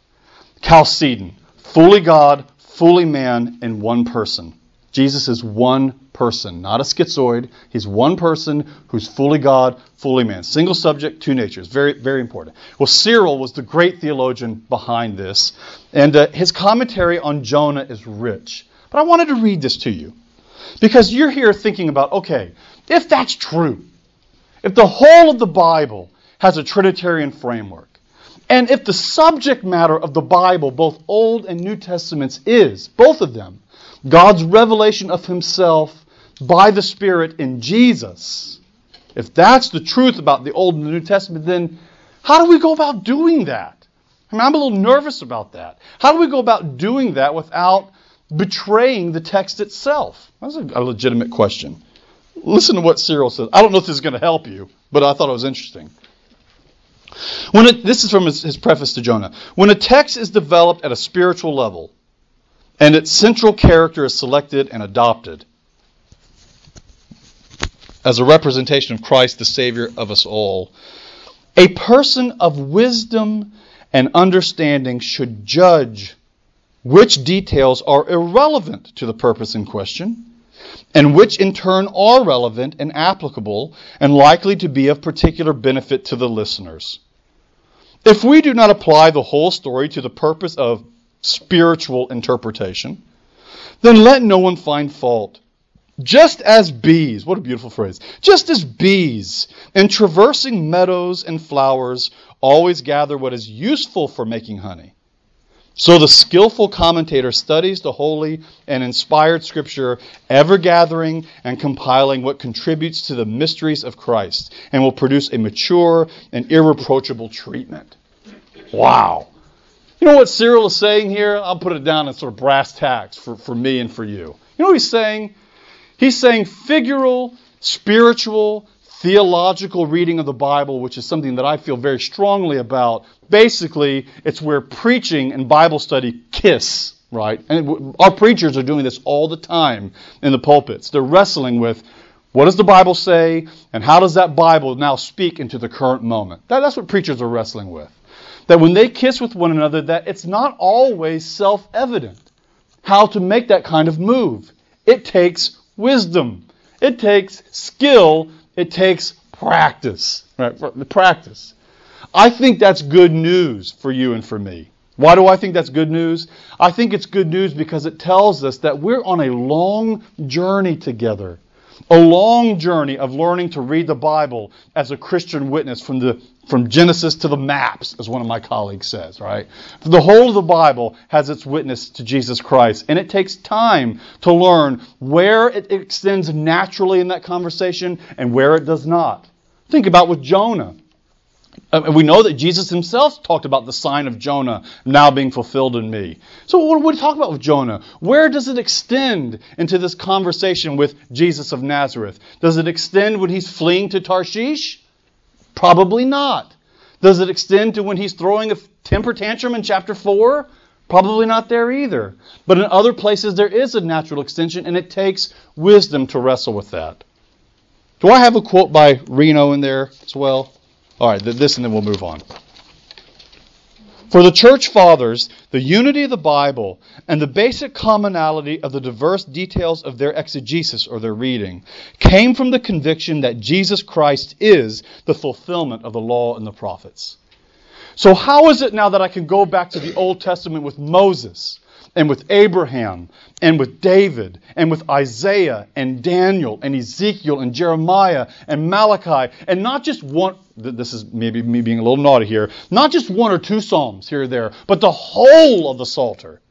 Chalcedon, fully God, fully man, in one person. Jesus is one person, not a schizoid. He's one person who's fully God, fully man. Single subject, two natures. Very, very important. Well, Cyril was the great theologian behind this, and uh, his commentary on Jonah is rich. But I wanted to read this to you. Because you're here thinking about, okay, if that's true, if the whole of the Bible has a Trinitarian framework, and if the subject matter of the Bible, both Old and New Testaments, is, both of them, God's revelation of Himself by the Spirit in Jesus, if that's the truth about the Old and the New Testament, then how do we go about doing that? I mean, I'm a little nervous about that. How do we go about doing that without betraying the text itself? That's a, legitimate question. Listen to what Cyril says. I don't know if this is going to help you, but I thought it was interesting. When it, this is from his, his preface to Jonah. When a text is developed at a spiritual level and its central character is selected and adopted as a representation of Christ, the Savior of us all, a person of wisdom and understanding should judge which details are irrelevant to the purpose in question, and which in turn are relevant and applicable and likely to be of particular benefit to the listeners. If we do not apply the whole story to the purpose of spiritual interpretation, then let no one find fault. Just as bees, what a beautiful phrase, just as bees in traversing meadows and flowers always gather what is useful for making honey so the skillful commentator studies the holy and inspired scripture, ever gathering and compiling what contributes to the mysteries of Christ, and will produce a mature and irreproachable treatment. Wow. You know what Cyril is saying here? I'll put it down in sort of brass tacks for, for me and for you. You know what he's saying? He's saying figural, spiritual, theological reading of the Bible, which is something that I feel very strongly about, basically, it's where preaching and Bible study kiss, right? And our preachers are doing this all the time in the pulpits. They're wrestling with what does the Bible say, and how does that Bible now speak into the current moment? That, that's what preachers are wrestling with. That when they kiss with one another, that it's not always self-evident how to make that kind of move. It takes wisdom. It takes skill it takes practice. Right? The Practice. I think that's good news for you and for me. Why do I think that's good news? I think it's good news because it tells us that we're on a long journey together. A long journey of learning to read the Bible as a Christian witness from the from Genesis to the maps, as one of my colleagues says, right? The whole of the Bible has its witness to Jesus Christ, and it takes time to learn where it extends naturally in that conversation and where it does not. Think about with Jonah. Uh, we know that Jesus himself talked about the sign of Jonah now being fulfilled in me. So, what are we talking about with Jonah? Where does it extend into this conversation with Jesus of Nazareth? Does it extend when he's fleeing to Tarshish? Probably not. Does it extend to when he's throwing a temper tantrum in chapter 4? Probably not there either. But in other places, there is a natural extension, and it takes wisdom to wrestle with that. Do I have a quote by Reno in there as well? All right, this and then we'll move on. For the church fathers, the unity of the Bible and the basic commonality of the diverse details of their exegesis or their reading came from the conviction that Jesus Christ is the fulfillment of the law and the prophets. So, how is it now that I can go back to the Old Testament with Moses and with Abraham and with David and with Isaiah and Daniel and Ezekiel and Jeremiah and Malachi and not just one this is maybe me being a little naughty here not just one or two psalms here or there but the whole of the psalter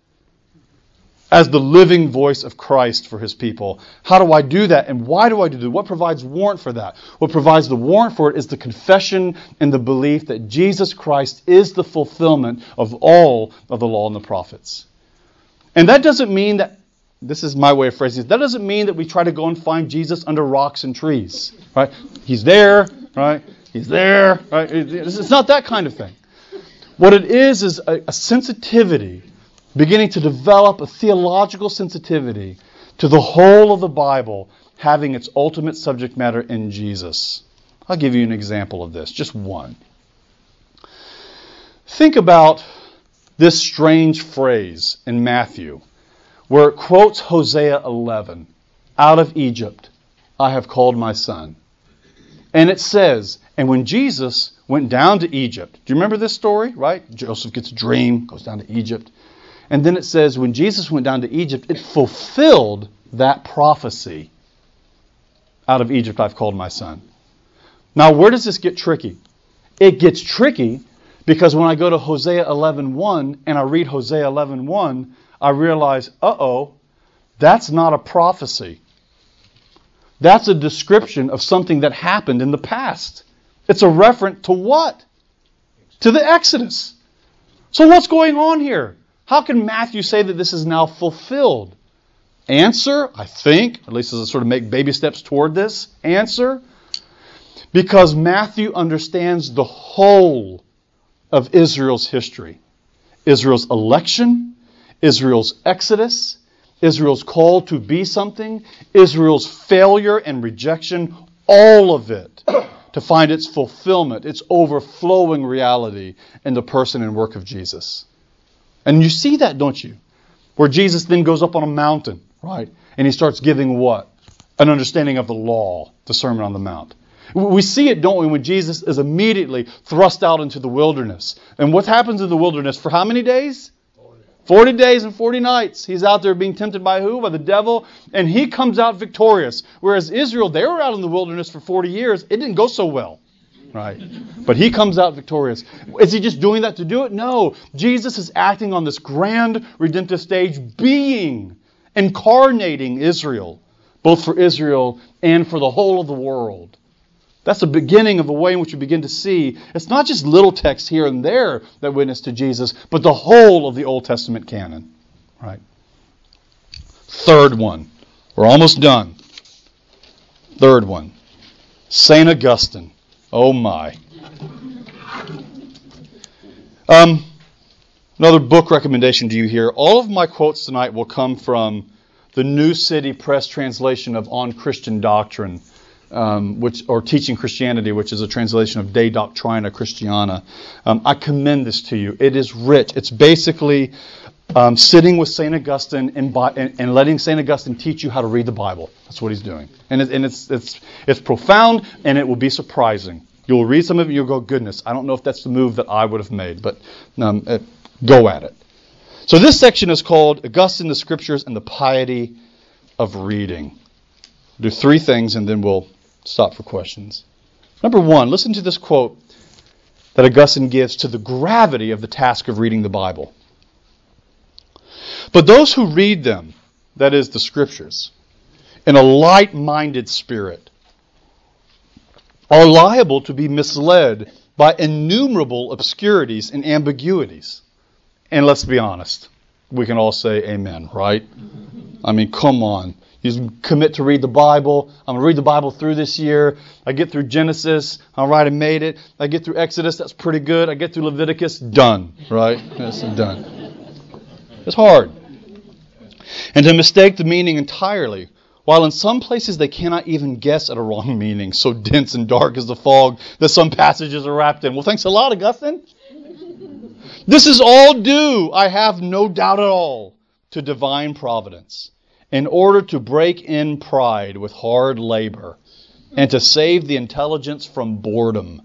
as the living voice of Christ for his people. How do I do that and why do I do that? What provides warrant for that? What provides the warrant for it is the confession and the belief that Jesus Christ is the fulfillment of all of the law and the prophets. And that doesn't mean that, this is my way of phrasing it, that doesn't mean that we try to go and find Jesus under rocks and trees. Right? He's there, right? He's there, right? It's not that kind of thing. What it is is a, a sensitivity, beginning to develop a theological sensitivity to the whole of the Bible having its ultimate subject matter in Jesus. I'll give you an example of this, just one. Think about this strange phrase in Matthew where it quotes Hosea 11 out of Egypt, I have called my son. And it says, and when Jesus went down to Egypt, do you remember this story, right? Joseph gets a dream, goes down to Egypt. And then it says, when Jesus went down to Egypt, it fulfilled that prophecy. Out of Egypt I've called my son. Now, where does this get tricky? It gets tricky because when I go to Hosea 11.1 and I read Hosea 11.1, I realize, uh-oh, that's not a prophecy. That's a description of something that happened in the past. It's a reference to what? To the Exodus. So what's going on here? How can Matthew say that this is now fulfilled? Answer, I think, at least as I sort of make baby steps toward this, answer, because Matthew understands the whole of Israel's history Israel's election, Israel's exodus, Israel's call to be something, Israel's failure and rejection, all of it to find its fulfillment, its overflowing reality in the person and work of Jesus. And you see that, don't you? Where Jesus then goes up on a mountain, right? And he starts giving what? An understanding of the law, the Sermon on the Mount. We see it, don't we, when Jesus is immediately thrust out into the wilderness. And what happens in the wilderness for how many days? 40 days and 40 nights. He's out there being tempted by who? By the devil. And he comes out victorious. Whereas Israel, they were out in the wilderness for 40 years. It didn't go so well. Right? But he comes out victorious. Is he just doing that to do it? No. Jesus is acting on this grand redemptive stage, being, incarnating Israel, both for Israel and for the whole of the world. That's the beginning of a way in which we begin to see it's not just little texts here and there that witness to Jesus, but the whole of the Old Testament canon. Right? Third one. We're almost done. Third one. St. Augustine. Oh my. Um, another book recommendation to you here. All of my quotes tonight will come from the New City Press translation of On Christian Doctrine um, which or teaching Christianity, which is a translation of De Doctrina Christiana. Um, I commend this to you. It is rich. It's basically um, sitting with Saint Augustine and, and, and, letting Saint Augustine teach you how to read the Bible. That's what he's doing, and, it, and it's it's it's profound and it will be surprising. You'll read some of it, you'll go, goodness, I don't know if that's the move that I would have made, but um, it, go at it. So this section is called Augustine, the Scriptures, and the Piety of Reading. do three things and then we'll stop for questions. Number one, listen to this quote that Augustine gives to the gravity of the task of reading the Bible. But those who read them, that is, the Scriptures, in a light minded spirit, are liable to be misled by innumerable obscurities and ambiguities. And let's be honest, we can all say amen, right? I mean, come on. You commit to read the Bible. I'm going to read the Bible through this year. I get through Genesis. All right, I made it. I get through Exodus. That's pretty good. I get through Leviticus. Done. Right? That's done. It's hard. And to mistake the meaning entirely, while in some places they cannot even guess at a wrong *laughs* meaning, so dense and dark is the fog that some passages are wrapped in. Well, thanks a lot, Augustine. This is all due, I have no doubt at all, to divine providence in order to break in pride with hard labor and to save the intelligence from boredom,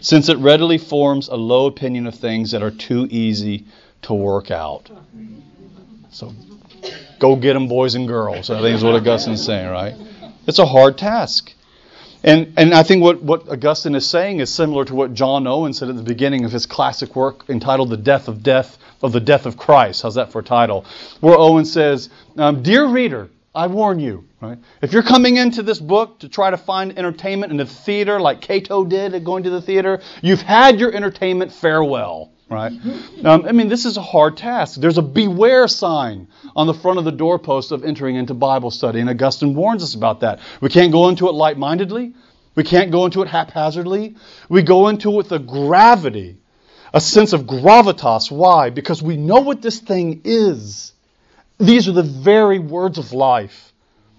since it readily forms a low opinion of things that are too easy to work out. So go get them, boys and girls. I think is what Augustine's saying, right? It's a hard task. And, and I think what, what Augustine is saying is similar to what John Owen said at the beginning of his classic work entitled The Death of Death of the Death of Christ. How's that for a title? Where Owen says, um, Dear reader, I warn you, right? If you're coming into this book to try to find entertainment in the theater like Cato did at going to the theater, you've had your entertainment, farewell. Right? Um, I mean, this is a hard task. There's a beware sign on the front of the doorpost of entering into Bible study, and Augustine warns us about that. We can't go into it light mindedly, we can't go into it haphazardly. We go into it with a gravity, a sense of gravitas. Why? Because we know what this thing is. These are the very words of life.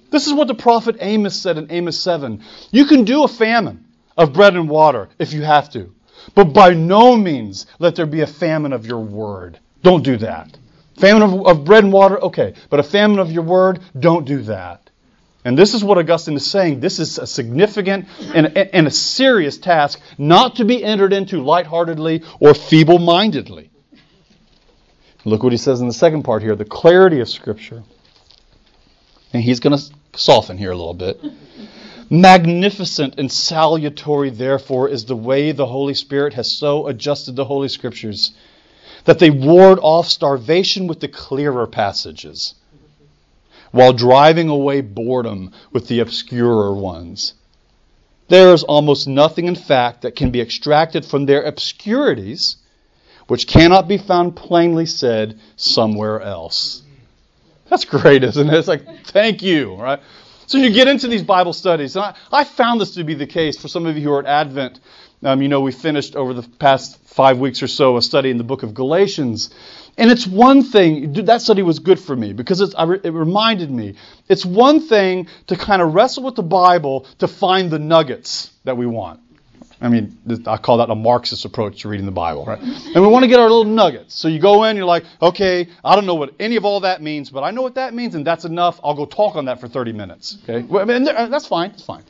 This is what the prophet Amos said in Amos 7. You can do a famine of bread and water if you have to. But by no means let there be a famine of your word. Don't do that. Famine of, of, bread and water, okay. But a famine of your word, don't do that. And this is what Augustine is saying. This is a significant and, and a serious task not to be entered into lightheartedly or feeble mindedly. Look what he says in the second part here the clarity of Scripture. And he's going to soften here a little bit. Magnificent and salutary, therefore, is the way the Holy Spirit has so adjusted the Holy Scriptures that they ward off starvation with the clearer passages, while driving away boredom with the obscurer ones. There is almost nothing, in fact, that can be extracted from their obscurities which cannot be found plainly said somewhere else. That's great, isn't it? It's like, thank you, right? So you get into these Bible studies, and I, I found this to be the case for some of you who are at Advent. Um, you know, we finished over the past five weeks or so a study in the book of Galatians. And it's one thing, that study was good for me because it reminded me. It's one thing to kind of wrestle with the Bible to find the nuggets that we want. I mean, I call that a Marxist approach to reading the Bible, right? And we want to get our little nuggets. So you go in, you're like, okay, I don't know what any of all that means, but I know what that means, and that's enough. I'll go talk on that for 30 minutes. Okay, I mean, that's fine. That's fine.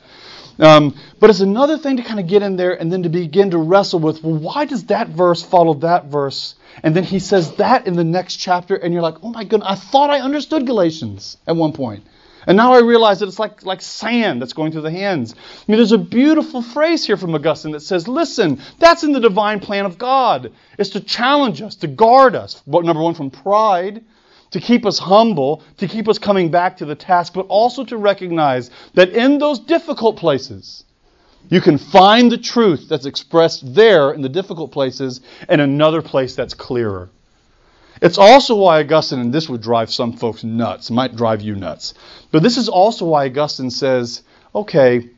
Um, but it's another thing to kind of get in there and then to begin to wrestle with, well, why does that verse follow that verse? And then he says that in the next chapter, and you're like, oh my goodness, I thought I understood Galatians at one point. And now I realize that it's like, like sand that's going through the hands. I mean, there's a beautiful phrase here from Augustine that says, listen, that's in the divine plan of God. It's to challenge us, to guard us, number one, from pride, to keep us humble, to keep us coming back to the task, but also to recognize that in those difficult places, you can find the truth that's expressed there in the difficult places and another place that's clearer. It's also why Augustine, and this would drive some folks nuts, might drive you nuts, but this is also why Augustine says, okay,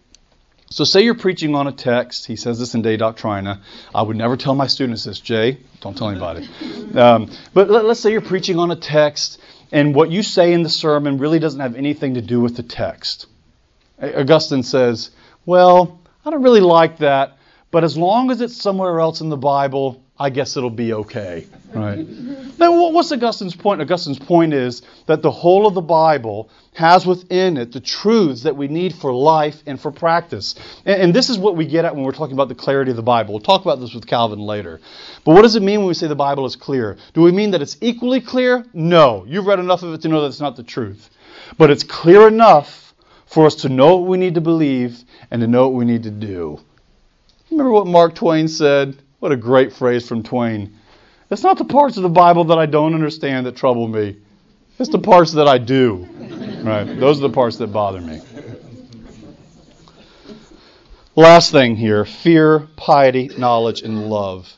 so say you're preaching on a text. He says this in De Doctrina. I would never tell my students this, Jay. Don't tell anybody. *laughs* Um, but let, let's say you're preaching on a text, and what you say in the sermon really doesn't have anything to do with the text. Augustine says, well, I don't really like that, but as long as it's somewhere else in the Bible, I guess it'll be okay. *laughs* Right? now, what's Augustine's point? Augustine's point is that the whole of the Bible has within it the truths that we need for life and for practice. And, and, this is what we get at when we're talking about the clarity of the Bible. We'll talk about this with Calvin later. But what does it mean when we say the Bible is clear? Do we mean that it's equally clear? No. You've read enough of it to know that it's not the truth. But it's clear enough for us to know what we need to believe and to know what we need to do. Remember what Mark Twain said? What a great phrase from Twain. It's not the parts of the Bible that I don't understand that trouble me. It's the parts that I do. Right? Those are the parts that bother me. Last thing here fear, piety, knowledge, and love.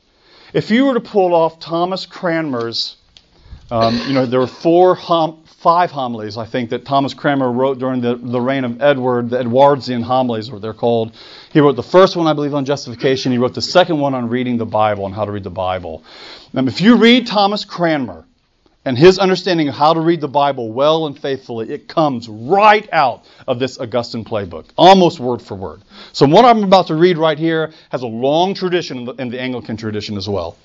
If you were to pull off Thomas Cranmer's, um, you know, there were four, hom- five homilies, I think, that Thomas Cranmer wrote during the, the reign of Edward, the Edwardsian homilies, what they're called. He wrote the first one, I believe, on justification. He wrote the second one on reading the Bible and how to read the Bible. Now, if you read Thomas Cranmer, and his understanding of how to read the Bible well and faithfully, it comes right out of this Augustine playbook, almost word for word. So, what I'm about to read right here has a long tradition in the, in the Anglican tradition as well.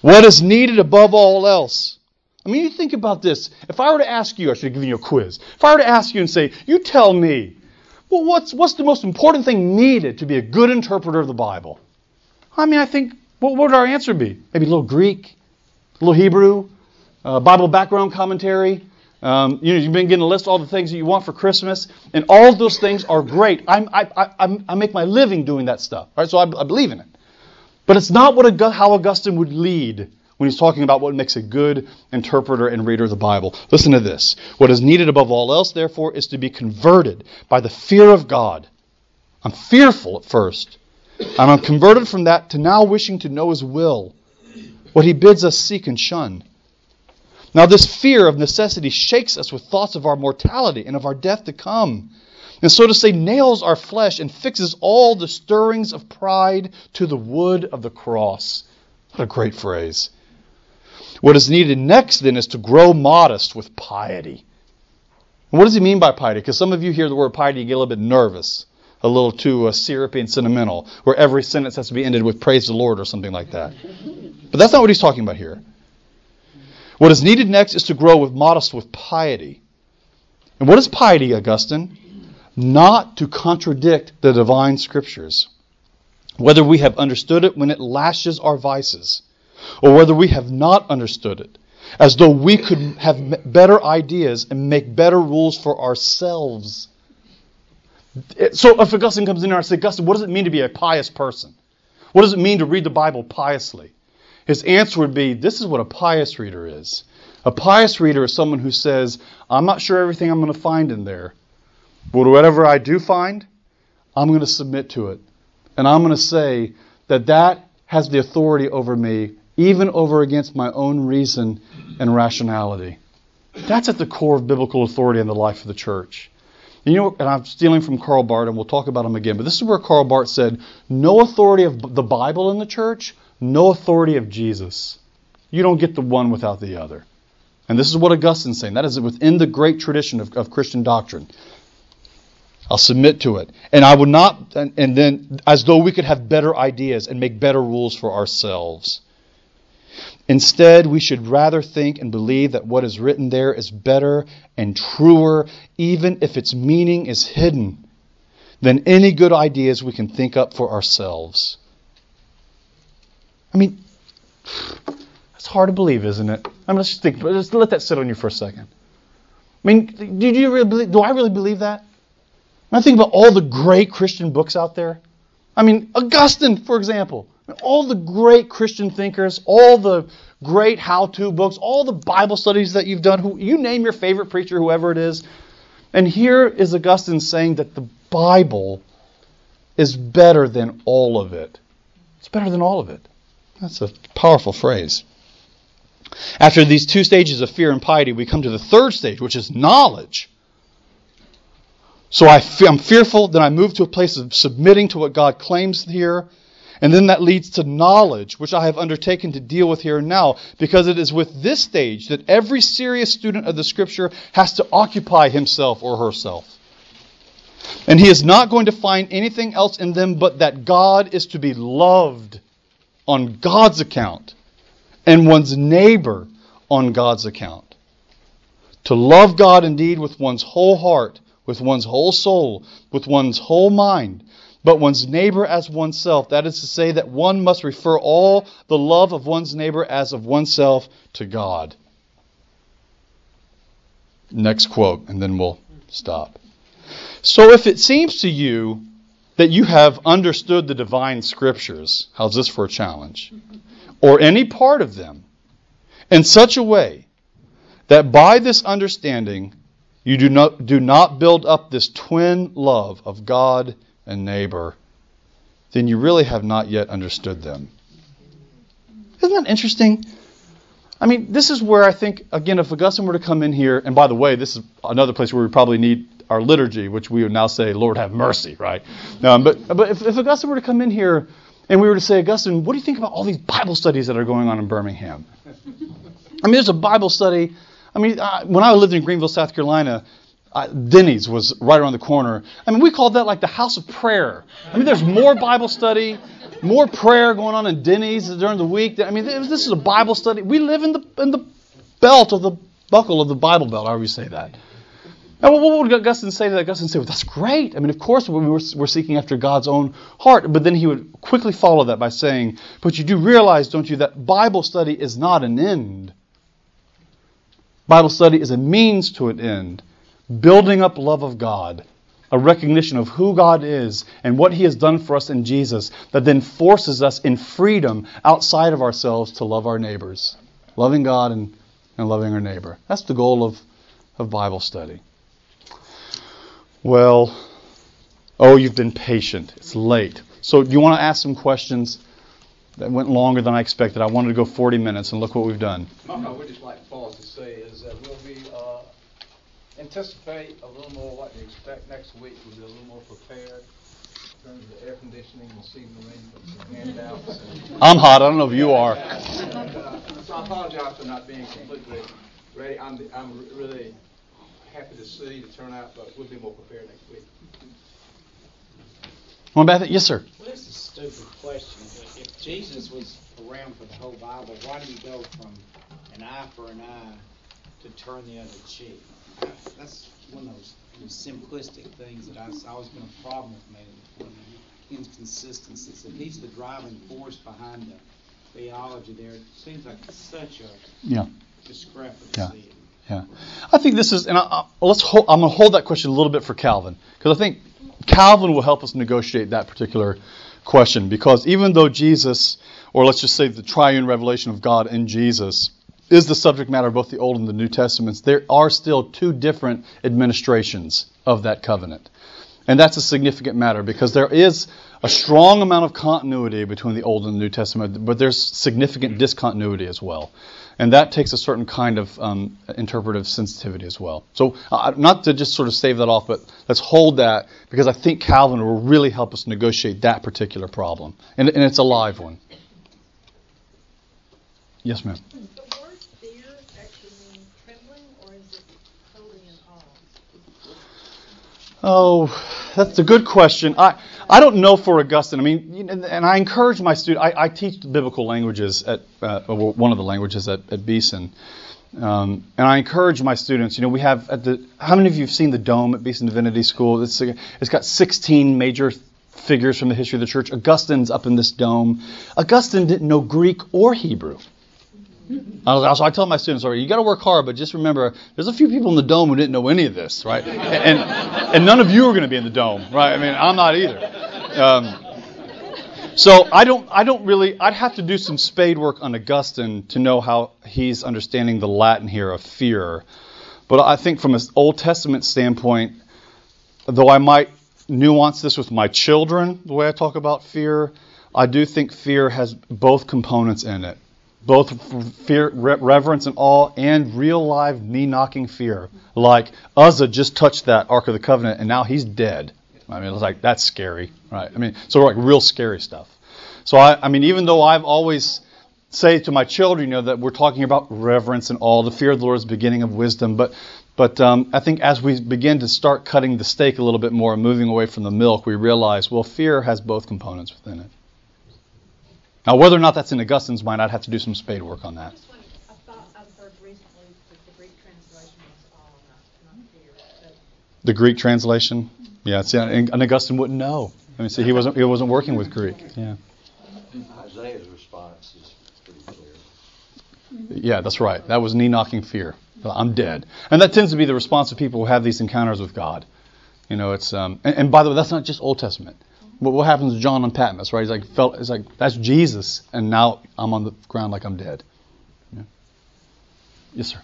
What is needed above all else? I mean, you think about this. If I were to ask you, I should give you a quiz. If I were to ask you and say, you tell me, well, what's, what's the most important thing needed to be a good interpreter of the Bible? I mean, I think, what would our answer be? Maybe a little Greek, a little Hebrew, uh, Bible background commentary. Um, you know, you've been getting a list of all the things that you want for Christmas, and all those things are great. I'm, I, I, I make my living doing that stuff, right? So I, I believe in it. But it's not what how Augustine would lead when he's talking about what makes a good interpreter and reader of the Bible. Listen to this. What is needed above all else, therefore, is to be converted by the fear of God. I'm fearful at first, and I'm converted from that to now wishing to know His will, what He bids us seek and shun. Now, this fear of necessity shakes us with thoughts of our mortality and of our death to come. And so to say, nails our flesh and fixes all the stirrings of pride to the wood of the cross. What a great phrase. What is needed next, then, is to grow modest with piety. And what does he mean by piety? Because some of you hear the word piety, you get a little bit nervous, a little too uh, syrupy and sentimental, where every sentence has to be ended with praise the Lord or something like that. But that's not what he's talking about here. What is needed next is to grow with modest with piety. And what is piety, Augustine? Not to contradict the divine scriptures. Whether we have understood it when it lashes our vices, or whether we have not understood it, as though we could have better ideas and make better rules for ourselves. So if Augustine comes in here and says, Augustine, what does it mean to be a pious person? What does it mean to read the Bible piously? His answer would be this is what a pious reader is. A pious reader is someone who says, I'm not sure everything I'm going to find in there, but whatever I do find, I'm going to submit to it. And I'm going to say that that has the authority over me, even over against my own reason and rationality. That's at the core of biblical authority in the life of the church. You know, and I'm stealing from Karl Barth, and we'll talk about him again, but this is where Karl Barth said, No authority of the Bible in the church, no authority of Jesus. You don't get the one without the other. And this is what Augustine's saying. That is within the great tradition of, of Christian doctrine. I'll submit to it. And I would not, and, and then as though we could have better ideas and make better rules for ourselves. Instead, we should rather think and believe that what is written there is better and truer, even if its meaning is hidden, than any good ideas we can think up for ourselves. I mean, it's hard to believe, isn't it? I mean, let's just think. Let's let that sit on you for a second. I mean, do you really believe, do I really believe that? I think about all the great Christian books out there. I mean, Augustine, for example. All the great Christian thinkers, all the great how-to books, all the Bible studies that you've done, who, you name your favorite preacher, whoever it is. And here is Augustine saying that the Bible is better than all of it. It's better than all of it. That's a powerful phrase. After these two stages of fear and piety, we come to the third stage, which is knowledge. So I am fearful, then I move to a place of submitting to what God claims here, and then that leads to knowledge, which I have undertaken to deal with here and now, because it is with this stage that every serious student of the Scripture has to occupy himself or herself. And he is not going to find anything else in them but that God is to be loved on God's account and one's neighbor on God's account. To love God indeed with one's whole heart, with one's whole soul, with one's whole mind, but one's neighbor as oneself. That is to say, that one must refer all the love of one's neighbor as of oneself to God. Next quote, and then we'll stop. So if it seems to you that you have understood the divine scriptures, how's this for a challenge? Or any part of them in such a way that by this understanding you do not, do not build up this twin love of God and neighbor, then you really have not yet understood them. Isn't that interesting? I mean, this is where I think, again, if Augustine were to come in here, and by the way, this is another place where we probably need our liturgy, which we would now say, Lord have mercy, right? Um, but but if, if Augustine were to come in here and we were to say, Augustine, what do you think about all these Bible studies that are going on in Birmingham? I mean, there's a Bible study. I mean, I, when I lived in Greenville, South Carolina, uh, Denny's was right around the corner. I mean, we called that like the house of prayer. I mean, there's more Bible study, more prayer going on in Denny's during the week. I mean, this is a Bible study. We live in the in the belt of the buckle of the Bible belt, however you say that. And what would Augustine say to that? Augustine say, well, that's great. I mean, of course, we were, we're seeking after God's own heart. But then he would quickly follow that by saying, but you do realize, don't you, that Bible study is not an end. Bible study is a means to an end building up love of God, a recognition of who God is and what He has done for us in Jesus that then forces us in freedom outside of ourselves to love our neighbors, loving God and, and loving our neighbor. That's the goal of, of Bible study. Well, oh, you've been patient. It's late. So, do you want to ask some questions? That went longer than I expected. I wanted to go 40 minutes, and look what we've done. I would just like to pause to say is that we'll be anticipate a little more what to expect next week. We'll be a little more prepared in terms of the air conditioning and seating arrangements and handouts. And, I'm hot. I don't know if you are. and, uh, so I apologize for not being completely ready. I'm, I'm really happy to see the turnout, but we'll be more prepared next week. One back Yes, sir. Well, this is a stupid question, but if Jesus was around for the whole Bible, why do you go from an eye for an eye to turn the other cheek? That's one of those simplistic things that I, it's always been a problem with me, one of the inconsistencies. If he's the driving force behind the theology there, it seems like such a Yeah. discrepancy. Yeah. Yeah, I think this is, and I, I, let's. Hold, I'm going to hold that question a little bit for Calvin because I think Calvin will help us negotiate that particular question because even though Jesus, or let's just say the triune revelation of God in Jesus, is the subject matter of both the Old and the New Testaments, there are still two different administrations of that covenant. And that's a significant matter because there is a strong amount of continuity between the Old and the New Testament, but there's significant discontinuity as well. And that takes a certain kind of um, interpretive sensitivity as well. So, uh, not to just sort of save that off, but let's hold that because I think Calvin will really help us negotiate that particular problem. And, and it's a live one. Yes, ma'am. The word fear actually means trembling, or is it totally in awe? Oh, that's a good question. I, I don't know for Augustine. I mean, and I encourage my students. I, I teach biblical languages at uh, one of the languages at, at Beeson, um, and I encourage my students. You know, we have at the. How many of you have seen the dome at Beeson Divinity School? It's it's got 16 major figures from the history of the church. Augustine's up in this dome. Augustine didn't know Greek or Hebrew. So I tell my students, all right, you got to work hard, but just remember, there's a few people in the dome who didn't know any of this, right? And and none of you are going to be in the dome, right? I mean, I'm not either. Um, so I don't, I don't really, I'd have to do some spade work on Augustine to know how he's understanding the Latin here of fear. But I think from an Old Testament standpoint, though I might nuance this with my children, the way I talk about fear, I do think fear has both components in it both fear, reverence and awe, and real live knee knocking fear. Like Uzzah just touched that Ark of the Covenant, and now he's dead. I mean, it's like that's scary, right? I mean, so like real scary stuff. So I, I mean, even though I've always say to my children, you know, that we're talking about reverence and all, the fear of the Lord is the beginning of wisdom, but but um, I think as we begin to start cutting the steak a little bit more and moving away from the milk, we realize, well, fear has both components within it. Now, whether or not that's in Augustine's mind, I'd have to do some spade work on that. I thought I've heard recently that the Greek translation was all, not, not fear. The Greek translation? Yeah, see, and Augustine wouldn't know. I mean, see, he wasn't he wasn't working with Greek. Yeah. Isaiah's response is pretty clear. Yeah, that's right. That was knee knocking fear. I'm dead. And that tends to be the response of people who have these encounters with God. You know, it's um, and, and by the way, that's not just Old Testament. What, what happens to John on Patmos, right? He's like, felt, it's like that's Jesus, and now I'm on the ground like I'm dead. Yeah. Yes, sir.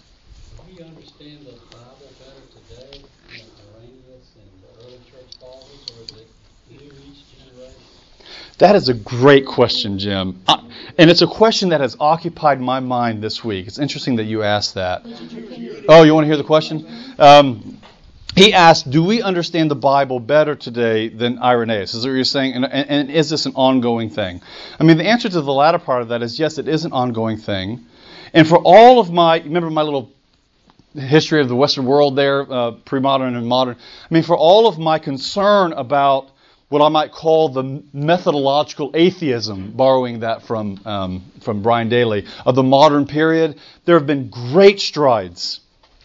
Do you understand the Bible better today than Irenaeus and the early church fathers, or is it new each generation? That is a great question, Jim. Uh, and it's a question that has occupied my mind this week. It's interesting that you asked that. Oh, you want to hear the question? Um, he asked, Do we understand the Bible better today than Irenaeus? Is that what you're saying? And, and, and is this an ongoing thing? I mean, the answer to the latter part of that is yes, it is an ongoing thing. And for all of my, remember my little history of the Western world there, uh, pre modern and modern? I mean, for all of my concern about what I might call the methodological atheism, borrowing that from, um, from Brian Daley, of the modern period, there have been great strides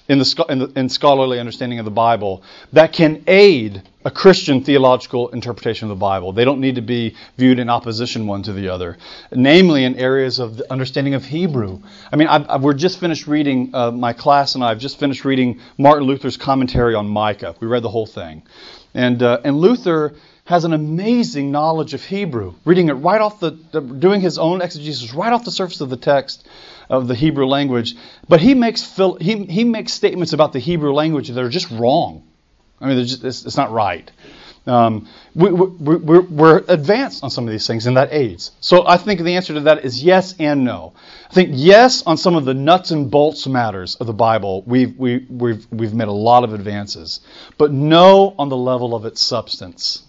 in, the, in, the, in scholarly understanding of the Bible that can aid a Christian theological interpretation of the Bible. They don't need to be viewed in opposition one to the other, namely in areas of the understanding of Hebrew. I mean, I, I, we're just finished reading, uh, my class and I have just finished reading Martin Luther's commentary on Micah. We read the whole thing. And, uh, and Luther has an amazing knowledge of Hebrew, reading it right off the, doing his own exegesis right off the surface of the text of the Hebrew language. But he makes he he makes statements about the Hebrew language that are just wrong. I mean, just, it's, it's, not right. Um, we, we, we're, we're advanced on some of these things, and that aids. So I think the answer to that is yes and no. I think yes on some of the nuts and bolts matters of the Bible. We've we, we've we've made a lot of advances, but no on the level of its substance.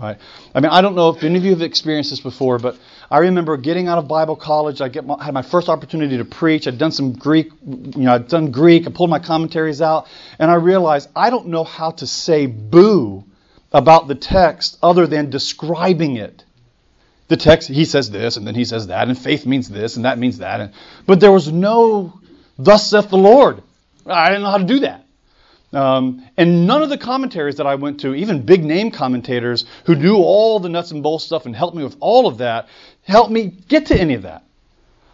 Right? I mean, I don't know if any of you have experienced this before, but I remember getting out of Bible college. I my, had my first opportunity to preach. I'd done some Greek, you know, I'd done Greek. I pulled my commentaries out, and I realized I don't know how to say boo about the text other than describing it. The text, he says this, and then he says that, and faith means this, and that means that. And, but there was no, thus saith the Lord. I didn't know how to do that. Um, and none of the commentaries that I went to, even big name commentators who knew all the nuts and bolts stuff and helped me with all of that, helped me get to any of that.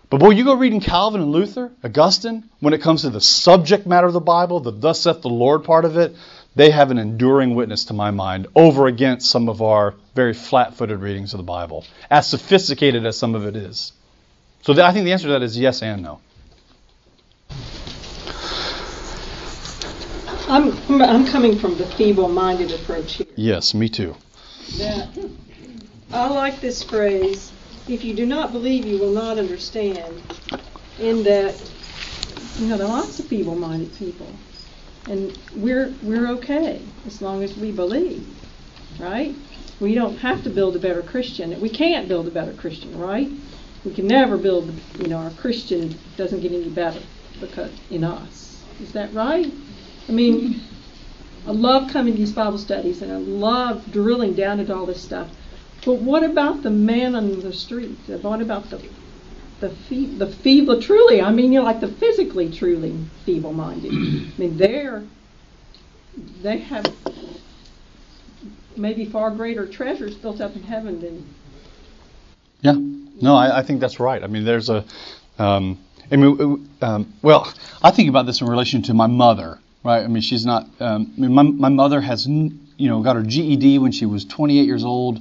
But boy, you go reading Calvin and Luther, Augustine, when it comes to the subject matter of the Bible, the thus saith the Lord part of it, they have an enduring witness to my mind over against some of our very flat footed readings of the Bible, as sophisticated as some of it is. So I think the answer to that is yes and no. I'm, I'm coming from the feeble-minded approach here. Yes, me too. That I like this phrase, if you do not believe, you will not understand, in that, you know, there are lots of feeble-minded people. And we're, we're okay as long as we believe, right? We don't have to build a better Christian. We can't build a better Christian, right? We can never build, you know, our Christian doesn't get any better because in us. Is that right? I mean, I love coming to these Bible studies and I love drilling down into all this stuff. But what about the man on the street? What about the the fe- the feeble truly? I mean, you know, like the physically truly feeble-minded. I mean, they're they have maybe far greater treasures built up in heaven than. Yeah, no, I, I think that's right. I mean, there's a. Um, I mean, um, well, I think about this in relation to my mother right? I mean, she's not. Um, I mean, my, my mother has, you know, got her GED when she was 28 years old.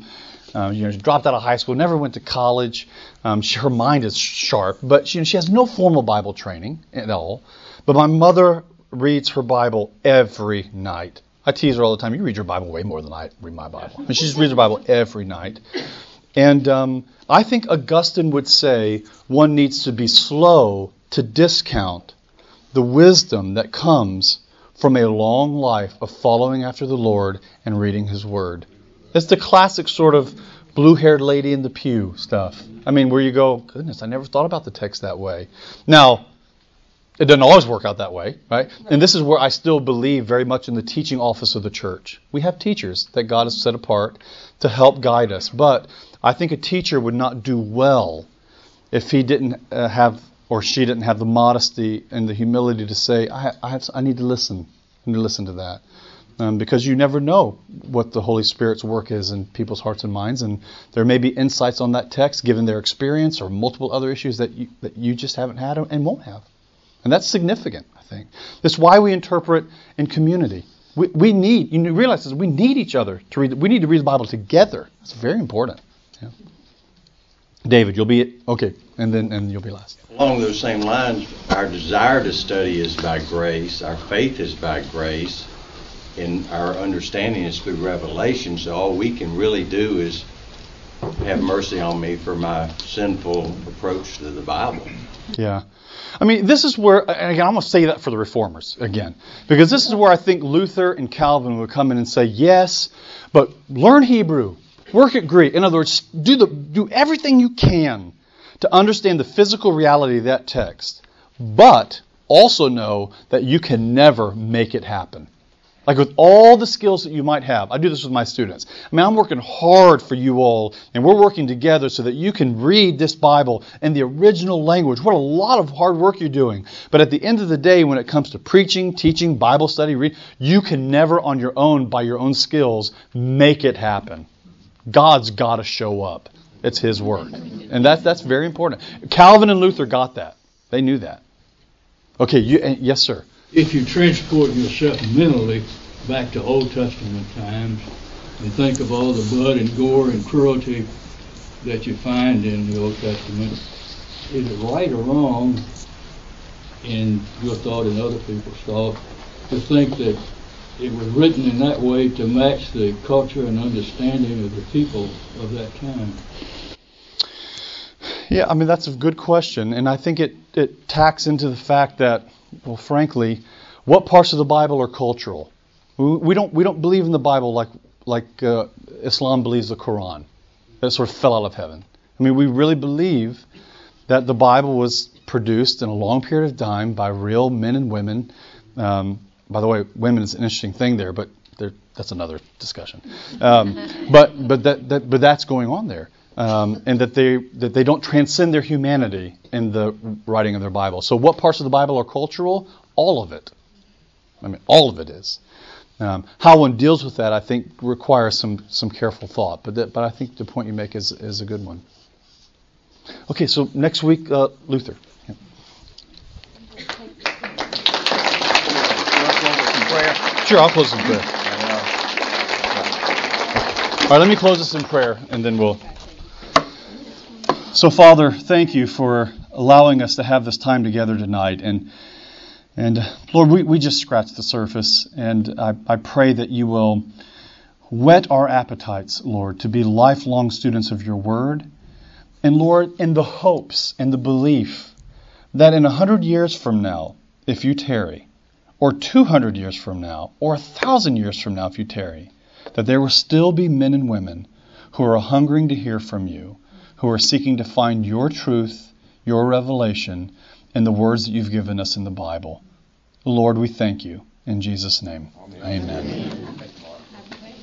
Uh, you know, she dropped out of high school, never went to college. Um, she, her mind is sharp, but she, she has no formal Bible training at all. But my mother reads her Bible every night. I tease her all the time. You read your Bible way more than I read my Bible. I mean, she just reads her Bible every night. And um, I think Augustine would say one needs to be slow to discount the wisdom that comes from a long life of following after the Lord and reading His Word. It's the classic sort of blue haired lady in the pew stuff. I mean, where you go, goodness, I never thought about the text that way. Now, it doesn't always work out that way, right? And this is where I still believe very much in the teaching office of the church. We have teachers that God has set apart to help guide us, but I think a teacher would not do well if he didn't uh, have or she didn't have the modesty and the humility to say, I, I, have, I need to listen. I need to listen to that. Um, because you never know what the Holy Spirit's work is in people's hearts and minds, and there may be insights on that text given their experience or multiple other issues that you, that you just haven't had and won't have. And that's significant, I think. That's why we interpret in community. We, we need, you realize this, we need each other to read, we need to read the Bible together. That's very important. Yeah. David, you'll be, it. okay, and then and you'll be last. Along those same lines, our desire to study is by grace, our faith is by grace, and our understanding is through revelation. So all we can really do is have mercy on me for my sinful approach to the Bible. Yeah. I mean, this is where, and again, I'm going to say that for the reformers again, because this is where I think Luther and Calvin would come in and say, yes, but learn Hebrew, work at Greek. In other words, do, the, do everything you can to understand the physical reality of that text, but also know that you can never make it happen. Like with all the skills that you might have, I do this with my students. I mean, I'm working hard for you all, and we're working together so that you can read this Bible in the original language. What a lot of hard work you're doing. But at the end of the day, when it comes to preaching, teaching, Bible study, read, you can never on your own, by your own skills, make it happen. God's got to show up. It's His work. And that's, that's very important. Calvin and Luther got that. They knew that. Okay, you, yes, sir if you transport yourself mentally back to Old Testament times and think of all the blood and gore and cruelty that you find in the Old Testament, is it right or wrong in your thought and other people's thought to think that it was written in that way to match the culture and understanding of the people of that time? Yeah, I mean that's a good question, and I think it it tacks into the fact that well, frankly, what parts of the Bible are cultural? We don't we don't believe in the Bible like like uh, Islam believes the Quran. That sort of fell out of heaven. I mean, we really believe that the Bible was produced in a long period of time by real men and women. Um, by the way, women is an interesting thing there, but that's another discussion. Um, *laughs* but but that, that but that's going on there um, and that they that they don't transcend their humanity in the writing of their Bible. So, what parts of the Bible are cultural? All of it. I mean, all of it is. Um, how one deals with that, I think, requires some some careful thought. But that, but I think the point you make is is a good one. Okay, so next week, uh, Luther. I'll close in prayer. All right, let me close this in prayer, and then we'll. So, Father, thank you for allowing us to have this time together tonight. And, and Lord, we, we just scratched the surface. And I, I pray that you will whet our appetites, Lord, to be lifelong students of your word. And, Lord, in the hopes and the belief that in a hundred years from now, if you tarry, or 200 years from now, or a thousand years from now, if you tarry, that there will still be men and women who are hungering to hear from you who are seeking to find your truth, your revelation, in the words that you've given us in the Bible. Lord, we thank you. In Jesus' name, amen. amen.